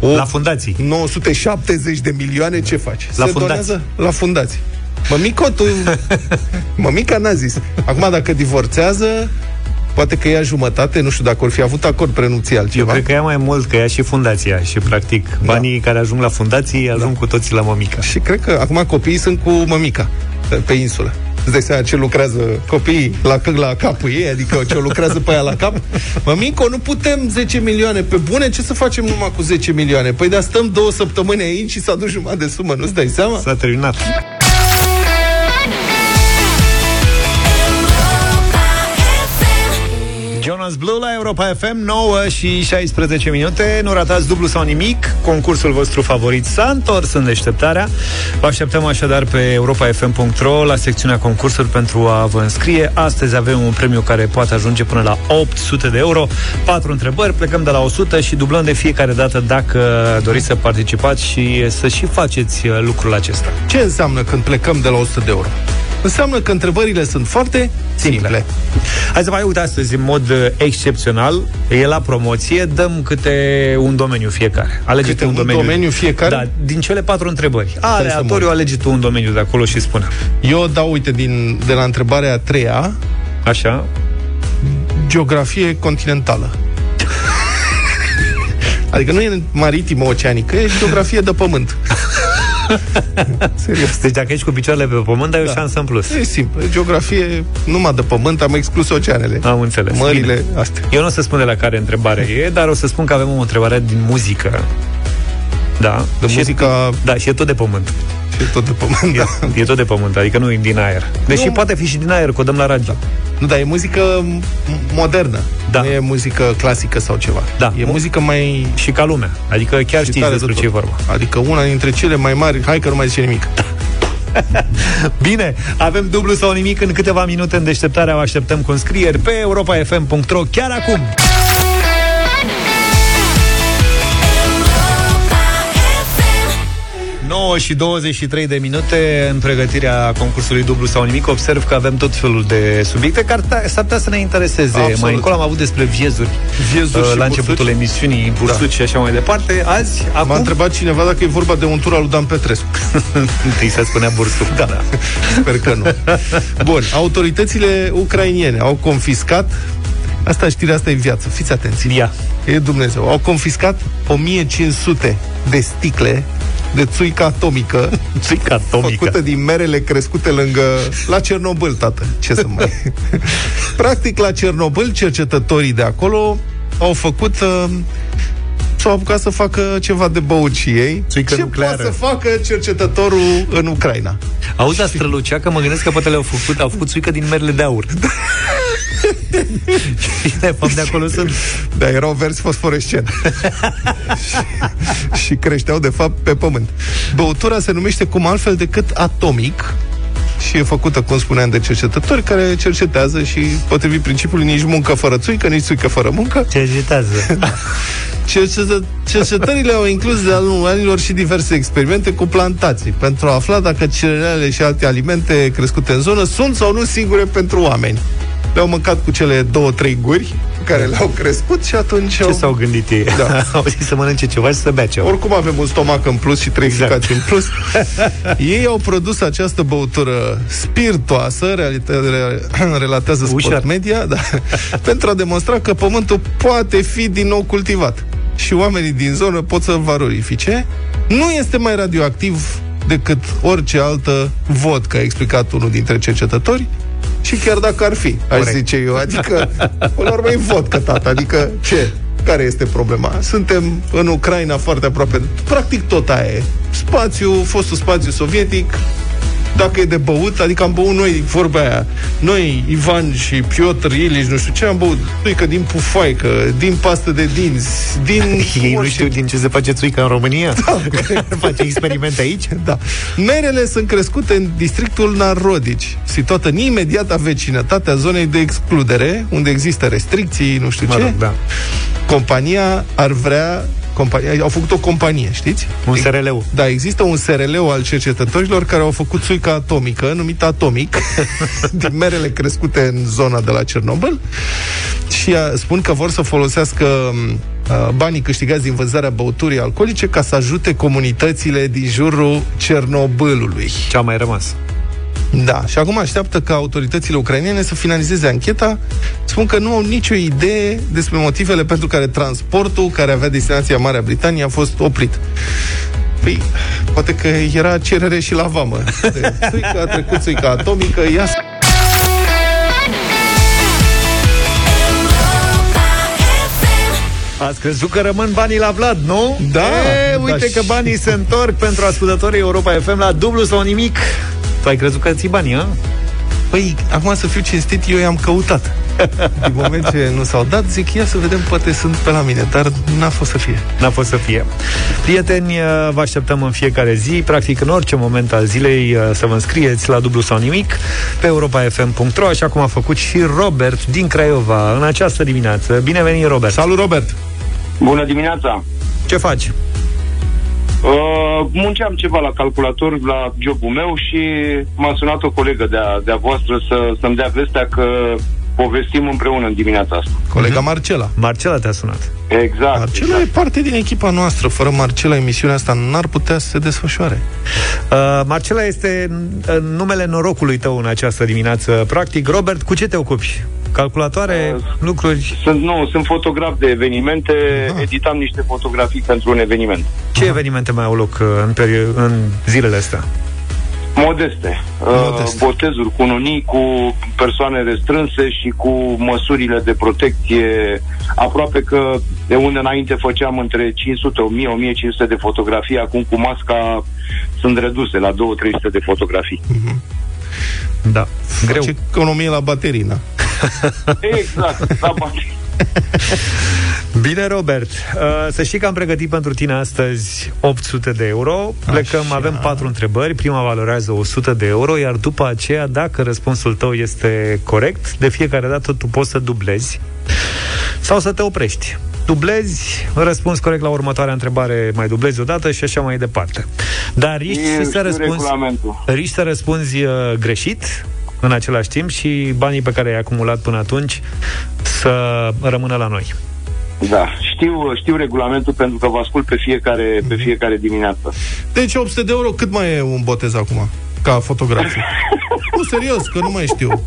o, La fundații. 970 de milioane, ce faci? La Se fundații. donează la fundații. Mămico, tu... Mămica n-a zis. Acum, dacă divorțează, poate că ia jumătate, nu știu dacă or fi avut acord prenupțial Eu ceva. cred că ea mai mult, că ea și fundația și practic banii care ajung la fundații ajung cu toții la mămica. Și cred că acum copiii sunt cu mămica pe, pe insulă. Îți dai seama ce lucrează copiii la, la capul ei, adică ce lucrează pe aia la cap. Mămico, nu putem 10 milioane. Pe bune, ce să facem numai cu 10 milioane? Păi de stăm două săptămâni aici și s-a dus jumătate de sumă, nu-ți dai seama? S-a terminat. Jonas Blue la Europa FM 9 și 16 minute. Nu ratați dublu sau nimic Concursul vostru favorit s-a întors în deșteptarea. Vă așteptăm așadar pe europafm.ro La secțiunea concursuri pentru a vă înscrie. Astăzi avem un premiu care poate ajunge până la 800 de euro. Patru întrebări, plecăm de la 100 și dublăm de fiecare dată Dacă doriți să participați și să și faceți uh, lucrul acesta. Ce înseamnă când plecăm de la 100 de euro? Înseamnă că întrebările sunt foarte simple. Hai să mai uite astăzi în mod uh, excepțional, e la promoție, dăm câte un domeniu fiecare. Alege Câte tu un un domeniu. domeniu fiecare? Da, din cele patru întrebări. să mă Aleatoriu uit. alege tu un domeniu de acolo și spune. Eu dau, uite, din, de la întrebarea a treia, Așa. geografie continentală. Adică nu e maritimă oceanică, e geografie de pământ. Serios. Deci dacă ești cu picioarele pe pământ, ai o Da. șansă în plus. E simplu, e geografie numai de pământ, am exclus oceanele. Am înțeles. Mările Bine. astea. Eu nu o să spun de la care întrebare e, dar o să spun că avem o întrebare din muzică. Da. De și muzica- E, da, și e tot de pământ. Și e tot de pământ, E, da. e tot de pământ, adică nu e din aer. Deși Nu. poate fi și din aer, că o dăm la radio. Nu, dar e muzică m- modernă. Da. Nu e muzică clasică sau ceva. Da. E muzică mai... Și ca lumea. Adică chiar și știți tare despre de ce e tot. vorba. Adică una dintre cele mai mari... Hai că nu mai zice nimic. Bine, avem dublu sau nimic în câteva minute în deșteptarea. O așteptăm cu înscrieri pe europafm.ro chiar acum. ...9 și 23 de minute în pregătirea concursului dublu sau nimic. Observ că avem tot felul de subiecte care ta- s-ar putea să ne intereseze. Absolut. Mai încolo am avut despre viezuri, Viezuri uh, și la începutul bursuci. emisiunii, bursuci și așa mai departe. Azi, M-a acum... întrebat cineva dacă e vorba de un tur al lui Dan Petrescu. Întâi se spunea bursuc. Da. da. Sper că nu. Bun, autoritățile ucrainiene au confiscat Asta știrea asta e viață, fiți atenți. Ia. E Dumnezeu. Au confiscat 1500 de sticle de țuică atomică Țuică atomică. făcută din merele crescute lângă la Cernobâl, tată. Ce să mai... Practic, la Cernobâl, cercetătorii de acolo au făcut uh, s-au apucat să facă ceva de băut și ei. Țuică Ce nucleară. poate să facă cercetătorul în Ucraina? Auzi, a strălucea că mă gândesc că poate le-au făcut, au făcut țuică din merele de aur. și de fapt de acolo sunt. Dar erau verzi fosforescent. și, și creșteau, de fapt, pe pământ. Băutura se numește cum altfel decât atomic și e făcută, cum spuneam, de cercetători care cercetează și, potrivit principiului, nici muncă fără țuică, nici țuică fără muncă. Cercetează. Cercetă- Cercetările au inclus de-a lungul anilor și diverse experimente cu plantații pentru a afla dacă cerealele și alte alimente crescute în zonă sunt sau nu sigure pentru oameni. Le-au mâncat cu cele două, trei guri care le-au crescut și atunci Ce au... s-au gândit ei? Da. Au zis să mănânce ceva și să bea ceva. Oricum avem un stomac în plus și trei Exact. exact. în plus. Ei au produs această băutură spiritoasă, realite, re, relatează Sport Ușor. Media, da, pentru a demonstra că pământul poate fi din nou cultivat. Și oamenii din zonă pot să valorifice. Nu este mai radioactiv decât orice altă vodka, a explicat unul dintre cercetători. Și chiar dacă ar fi, aș Corect. zice eu. Adică, până la urmă, e vodka, tata. Adică, ce? Care este problema? Suntem în Ucraina foarte aproape. Practic tot aia e. Spațiu, fostul spațiu sovietic, dacă e de băut, adică am băut noi, vorba aia, noi, Ivan și Piotr Ilici, nu știu ce, am băut țuică din pufaică, din pastă de dinți, din... Ei nu orice- știu din ce se face țuică în România? face experimente aici? Da. Merele sunt crescute în districtul Narodici, situată în imediata vecinătatea zonei de excludere, unde există restricții, nu știu Mă ce. rog, da. Compania ar vrea compania, au făcut o companie, știți? Un SRL-ul. Da, există un SRL al cercetătorilor care au făcut țuică atomică, numită Atomic, din merele crescute în zona de la Cernobâl și a, spun că vor să folosească a, banii câștigați din vânzarea băuturii alcoolice ca să ajute comunitățile din jurul Cernobâlului. Ce a mai rămas? Da, și acum așteaptă ca autoritățile ucrainene să finalizeze ancheta. Spun că nu au nicio idee despre motivele pentru care transportul care avea destinația Marea Britanie a fost oprit. Păi, poate că era cerere și la vamă. Țuica a trecut țuica atomică, ia Ați crezut că rămân banii la Vlad, nu? Da! E, uite da că banii se întorc pentru ascultătorii Europa FM la dublu sau nimic. Tu ai crezut că ții banii, hă? Păi, acum să fiu cinstit, eu i-am căutat. Din moment ce nu s-au dat, zic, ia să vedem, poate sunt pe la mine, dar n-a fost să fie. N-a fost să fie. Prieteni, uh, vă așteptăm în fiecare zi, practic în orice moment al zilei, uh, să vă înscrieți la dublu sau nimic pe europafm.ro, așa cum a făcut și Robert din Craiova în această dimineață. Bine venit, Robert! Salut, Robert! Bună dimineața! Ce faci? Uh, munceam ceva la calculator la jobul meu și m-a sunat o colegă de-a, de-a voastră să, să-mi dea vestea că povestim împreună în dimineața asta. Colega Marcela. Marcela te-a sunat. Exact. Marcela e parte din echipa noastră. Fără Marcela, emisiunea asta n-ar putea să se desfășoare. Uh, Marcela este uh, numele norocului tău în această dimineață. Practic, Robert, cu ce te ocupi? Calculatoare, Uh, lucruri... Sunt, nu, sunt fotograf de evenimente, editam niște fotografii pentru un eveniment. Ce evenimente mai au loc uh, în, perio- în zilele astea? Modeste. Modeste. Uh, botezuri cu unii, cu persoane restrânse și cu măsurile de protecție. Aproape că de unde înainte făceam între 500, 1000, 1500 de fotografii, acum cu masca sunt reduse la 2-300 de fotografii. Da. Greu. Ce economie la baterii, na. Exact, la bani. Bine, Robert. Uh, să știi că am pregătit pentru tine astăzi 800 de euro. Plecăm, Așa. avem patru întrebări. Prima valorează 100 de euro, iar după aceea, dacă răspunsul tău este corect, de fiecare dată tu poți să dublezi sau să te oprești. Dublezi, răspuns corect la următoarea întrebare, mai dublezi odată și așa mai departe. Dar riști E, să știu răspunzi, regulamentul. riști să răspunzi uh, greșit în același timp și banii pe care i-ai acumulat până atunci să rămână la noi. Da, știu, știu regulamentul pentru că vă ascult pe fiecare, pe fiecare dimineață. Deci 800 de euro, cât mai e un botez acum? Ca fotografie. nu, serios, că nu mai știu.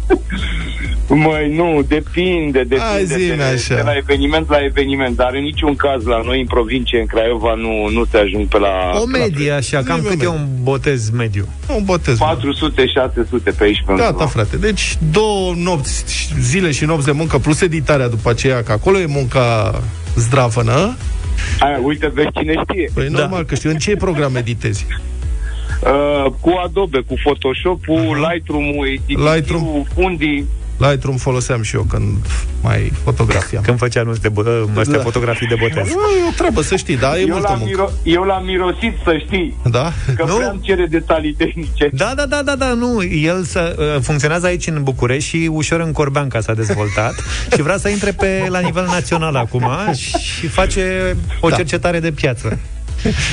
Măi, nu, depinde, depinde Hai, zi-mi de, așa. de la eveniment la eveniment, dar în niciun caz la noi în provincie, în Craiova, nu, nu se ajung pe la... O medie, așa, cam Zi-mi o cât e medie. un botez mediu? Un botez. 400-600 pe aici pe Gata, undeva. frate. Deci două nopți, zile și nopți de muncă, plus editarea după aceea, că acolo e munca zdravănă. Aia, uite, vezi cine știe. Păi da. normal că știu. În ce program editezi? Uh, cu Adobe, cu Photoshop-ul, Lightroom-ul, editing Lightroom. fundii. Lightroom foloseam și eu când mai fotografiam. Când făcea anunț de bo- astea Da. fotografii de botez. Nu, e o treabă, să știi, da, e Eu multă l-am, muncă. miro- eu l-am mirosit, să știi, Da? că Nu? vreau cere detalii tehnice. Da, da, da, da, da, nu. El să, uh, funcționează aici în București și ușor în Corbeanca s-a dezvoltat și vrea să intre pe la nivel național acum și face o Da. cercetare de piață.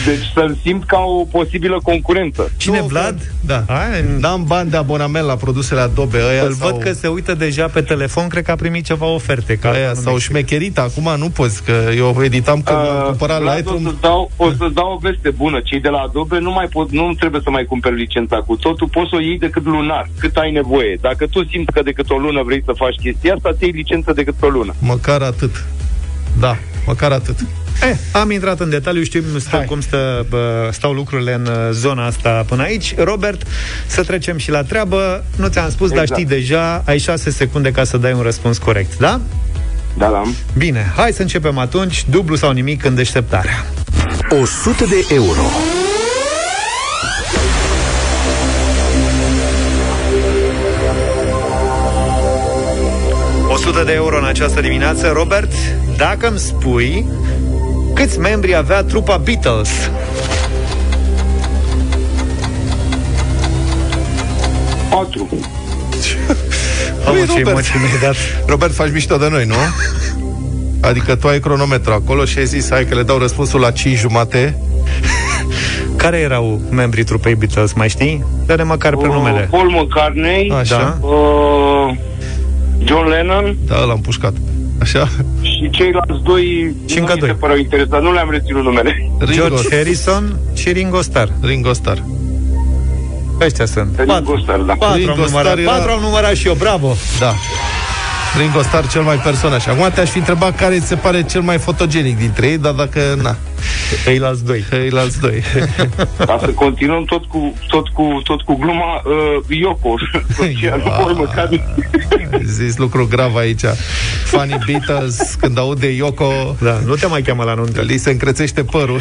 Deci să-l simt ca o posibilă concurență. Cine, Nu, Vlad? Da. Ai, N-am bani de abonament la produsele Adobe ăia îl sau... văd că se uită deja pe telefon, cred că a primit ceva oferte. Ca Aia s-au șmecherit, acum nu poți, că eu editam când am cumpărat Vlad, Lightroom. O să-ți dau, o să dau o veste bună. Cei de la Adobe nu mai pot, nu trebuie să mai cumperi licența cu totul, poți să o iei decât lunar, cât ai nevoie. Dacă tu simți că decât o lună vrei să faci chestia asta, ți iei licență decât pe o lună. Măcar atât. Da, măcar atât. Eh, am intrat în detaliu, știm stă, cum stă, bă, stau lucrurile în uh, zona asta până aici. Robert, să trecem și la treabă. Nu ți-am spus, dar Exact. știi deja, ai șase secunde ca să dai un răspuns corect, da? Da, da. Bine, hai să începem atunci, dublu sau nimic în deșteptarea. 100 de euro. O 100 de euro în această dimineață. Robert, dacă îmi spui câți membri avea trupa Beatles? Patru. Mamă, ce Robert. emoții mi-ai dat. Robert, faci mișto de noi, nu? Adică tu ai cronometru acolo și ai zis, hai că le dau răspunsul la 5 jumate. Care erau membrii trupei Beatles, mai știi? Dă-ne măcar pe numele. Uh, Paul McCartney, Așa. uh, John Lennon Da, l-am pușcat. Așa? și ceilalți doi Și nu încă mi doi. se păreau interesat, nu le-am reținut numele. George Harrison și Ringo Starr. Ringo Starr. Ăștia sunt. Ringo Starr, da. Patru am, Ringo numărat, Starr era- patru am numărat și eu, bravo! Da. Ringo Starr cel mai personaj. Acum te-aș fi întrebat care ți se pare cel mai fotogenic dintre ei, dar dacă, na. Eilalți doi. Eilalți doi. Ca să continuăm tot cu, tot cu, tot cu gluma, uh, Yoko. Soția lui Paul McCartney. Zis lucru grav aici. Funny Beatles, când aude Yoko... Da, nu te mai cheamă la nuntă. Li se încrețește părul.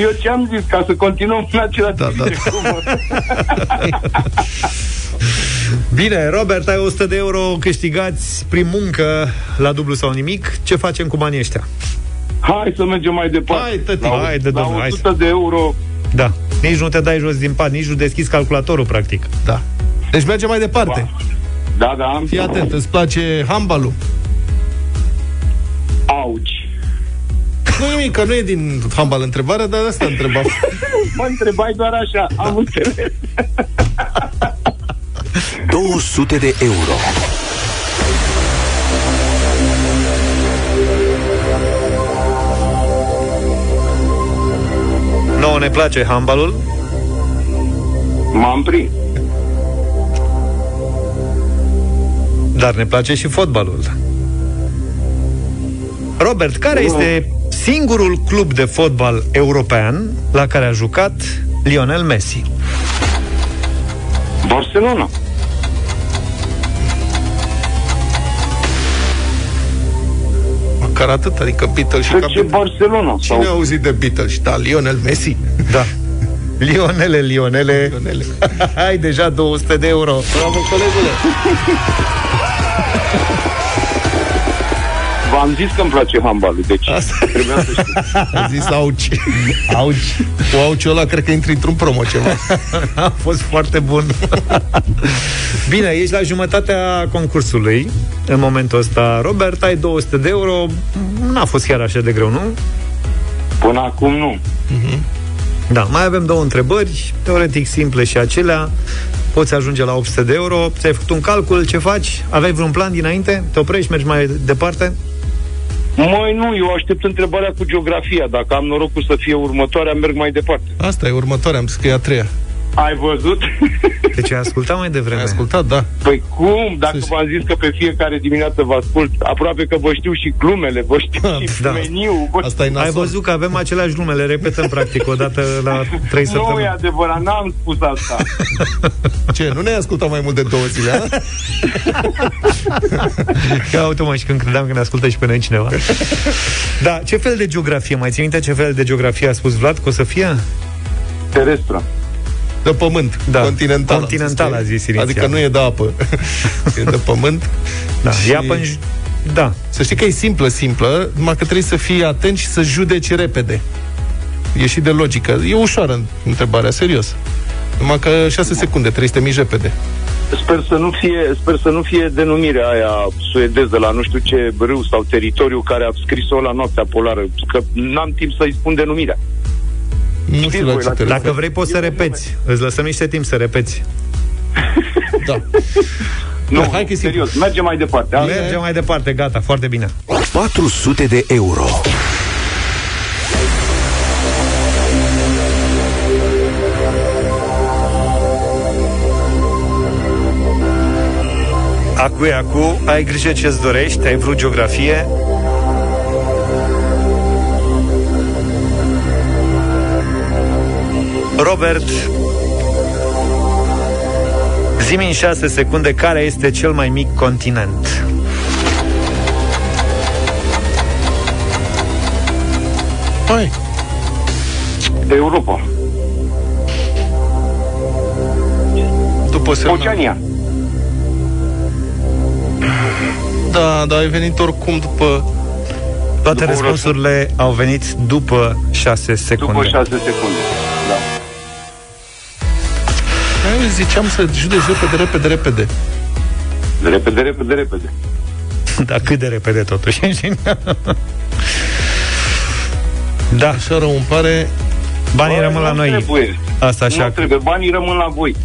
Eu ce-am zis, ca să continuăm în același Da, da, tip de glumă. Bine, Robert, ai 100 de euro câștigați prin muncă la dublu sau nimic. Ce facem cu banii ăștia? Hai să mergem mai departe. Hai, tăti, la, hai de la domnul, hai 100 de euro. Da. Nici nu te dai jos din pat, nici nu deschizi calculatorul, practic. Da. Deci mergem mai departe. Da, da. Fii atent, îți place handbalul? Auci. Nu nimic, că nu e din handbal întrebarea, dar asta întrebam. Mă întrebai doar așa, am înțeles. 200 de euro. Nouă ne place handbalul. M-am prins. Dar ne place și fotbalul. Robert, care este singurul club de fotbal european la care a jucat Lionel Messi? Barcelona. Măcar atât, adică Beatles și De ce capitan. Barcelona? Cine a auzit de Beatles? Da, Lionel Messi. Da. Lionele, Lionele. Lionele. Ai deja 200 de euro. Bravo, colegule. V-am zis că îmi place handbalul, deci Asta. trebuia să știu. A zis auci. Auci. Cu auciul ăla cred că intri într-un promo ceva. A fost foarte bun. Bine, ești la jumătatea concursului în momentul ăsta. Robert, ai 200 de euro. N-a fost chiar așa de greu, nu? Până acum nu. Da, mai avem două întrebări, teoretic simple și acelea. Poți ajunge la 800 de euro. Ți-ai făcut un calcul, ce faci? Aveai vreun plan dinainte? Te oprești, mergi mai departe? Măi, nu, eu aștept întrebarea cu geografia. Dacă am norocul să fie următoarea, merg mai departe. Asta e următoarea, am zis că e a treia. Ai văzut? Deci ai ascultat mai devreme. Ai ascultat, da. Păi cum? Dacă Să- v-am zis că pe fiecare dimineață vă ascult, aproape că vă știu și glumele, vă știu și Da. meniu. Vă... Asta e Ai nasol. văzut că avem aceleași nume, le repetăm practic o dată la 3 Nu e săptămâni. adevărat, n-am spus asta. Ce, nu ne-ai ascultat mai mult de două zile, a? Ia uite mă, și când credeam că ne ascultă și pe noi cineva. Da, ce fel de geografie? Mai ții minte ce fel de geografie a spus Vlad că o să fie? Terestră. De pământ, Da, continental. continental a zis inițial. Adică nu e de apă, e de pământ. Da, Și- e apă în... j- Da, Să știi că e simplă, simplă, numai că trebuie să fii atent și să judeci repede. E și de logică. E ușoară întrebarea, serios. Numai că 6 secunde, trebuie să te miști repede. Sper să nu fie, sper să nu fie denumirea aia suedeză la nu știu ce râu sau teritoriu care a scris-o la noaptea polară, că n-am timp să-i spun denumirea. Nu știu la voi ce la te dacă referi. vrei poți să repeți. Îți lăsăm niște timp să repeți. Da. Nu, hai că e simplu. serios, mergem mai departe. Asta e. Mergem mai departe, gata, foarte bine. 400 de euro. Acu e acu, ai grijă ce-ți dorești, ai vrut geografie. Robert, zi în 6 secunde care este cel mai mic continent. Hai, Europa. după semnal. Oceania. Da, da, ai venit oricum după... Toate După răspunsurile au venit după 6 secunde. După 6 secunde. Da. Eu ziceam să judeci repede, repede, repede. Repede, repede, repede. Dar cât de repede totuși. da, Așa rău îmi pare... banii Bă, rămân la nu noi. Trebuie. Asta așa. Nu trebuie, banii rămân la voi.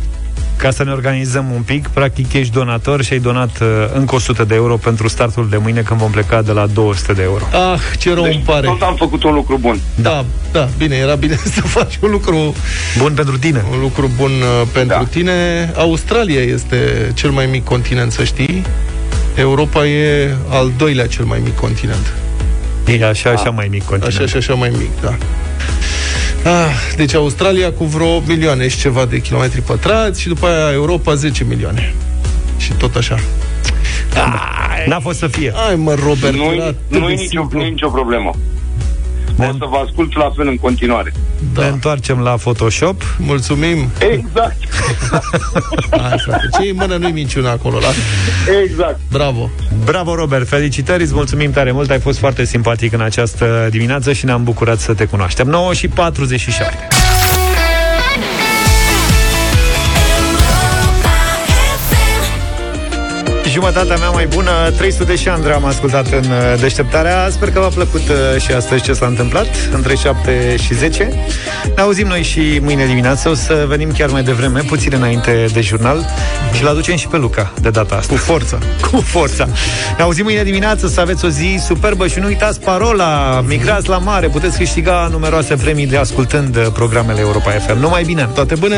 Ca să ne organizăm un pic, practic ești donator și ai donat uh, încă 100 de euro pentru startul de mâine când vom pleca de la 200 de euro. Ah, ce rău Deci, îmi pare. tot am făcut un lucru bun. Da, da, bine, era bine să faci un lucru, Bun pentru tine. un lucru bun uh, pentru Da. tine. Australia este cel mai mic continent, să știi. Europa e al doilea cel mai mic continent. E așa, așa mai mic continent. Așa și așa mai mic, da. Ah, deci Australia cu vreo milioane și ceva de kilometri pătrați și după aia Europa 10 milioane. Și tot așa. N-a fost să fie. Hai mă, Robert, Nu era e atât nu de e nicio, simplu. nu e nicio problemă. O să vă ascult la fel în continuare. Da. Ne întoarcem la Photoshop. Mulțumim. Exact. Hai, frate, ce e în mână nu-i minciuna acolo, la? Exact. Bravo. Bravo, Robert, felicitări, îți mulțumim tare mult, ai fost foarte simpatic în această dimineață și ne-am bucurat să te cunoaștem. 9 și 47. Jumătatea mea mai bună, 300 și Andra am ascultat în uh, deșteptarea. Sper că v-a plăcut uh, și astăzi ce s-a întâmplat, între 7 și 10. Ne auzim noi și mâine dimineață, o să venim chiar mai devreme, puțin înainte de jurnal și-l aducem și pe Luca de data asta. Cu forță. Cu forța. Ne auzim mâine dimineață, să aveți o zi superbă și nu uitați parola, migrați la mare, puteți câștiga numeroase premii de ascultând uh, programele Europa FM. Numai bine! Toate bune!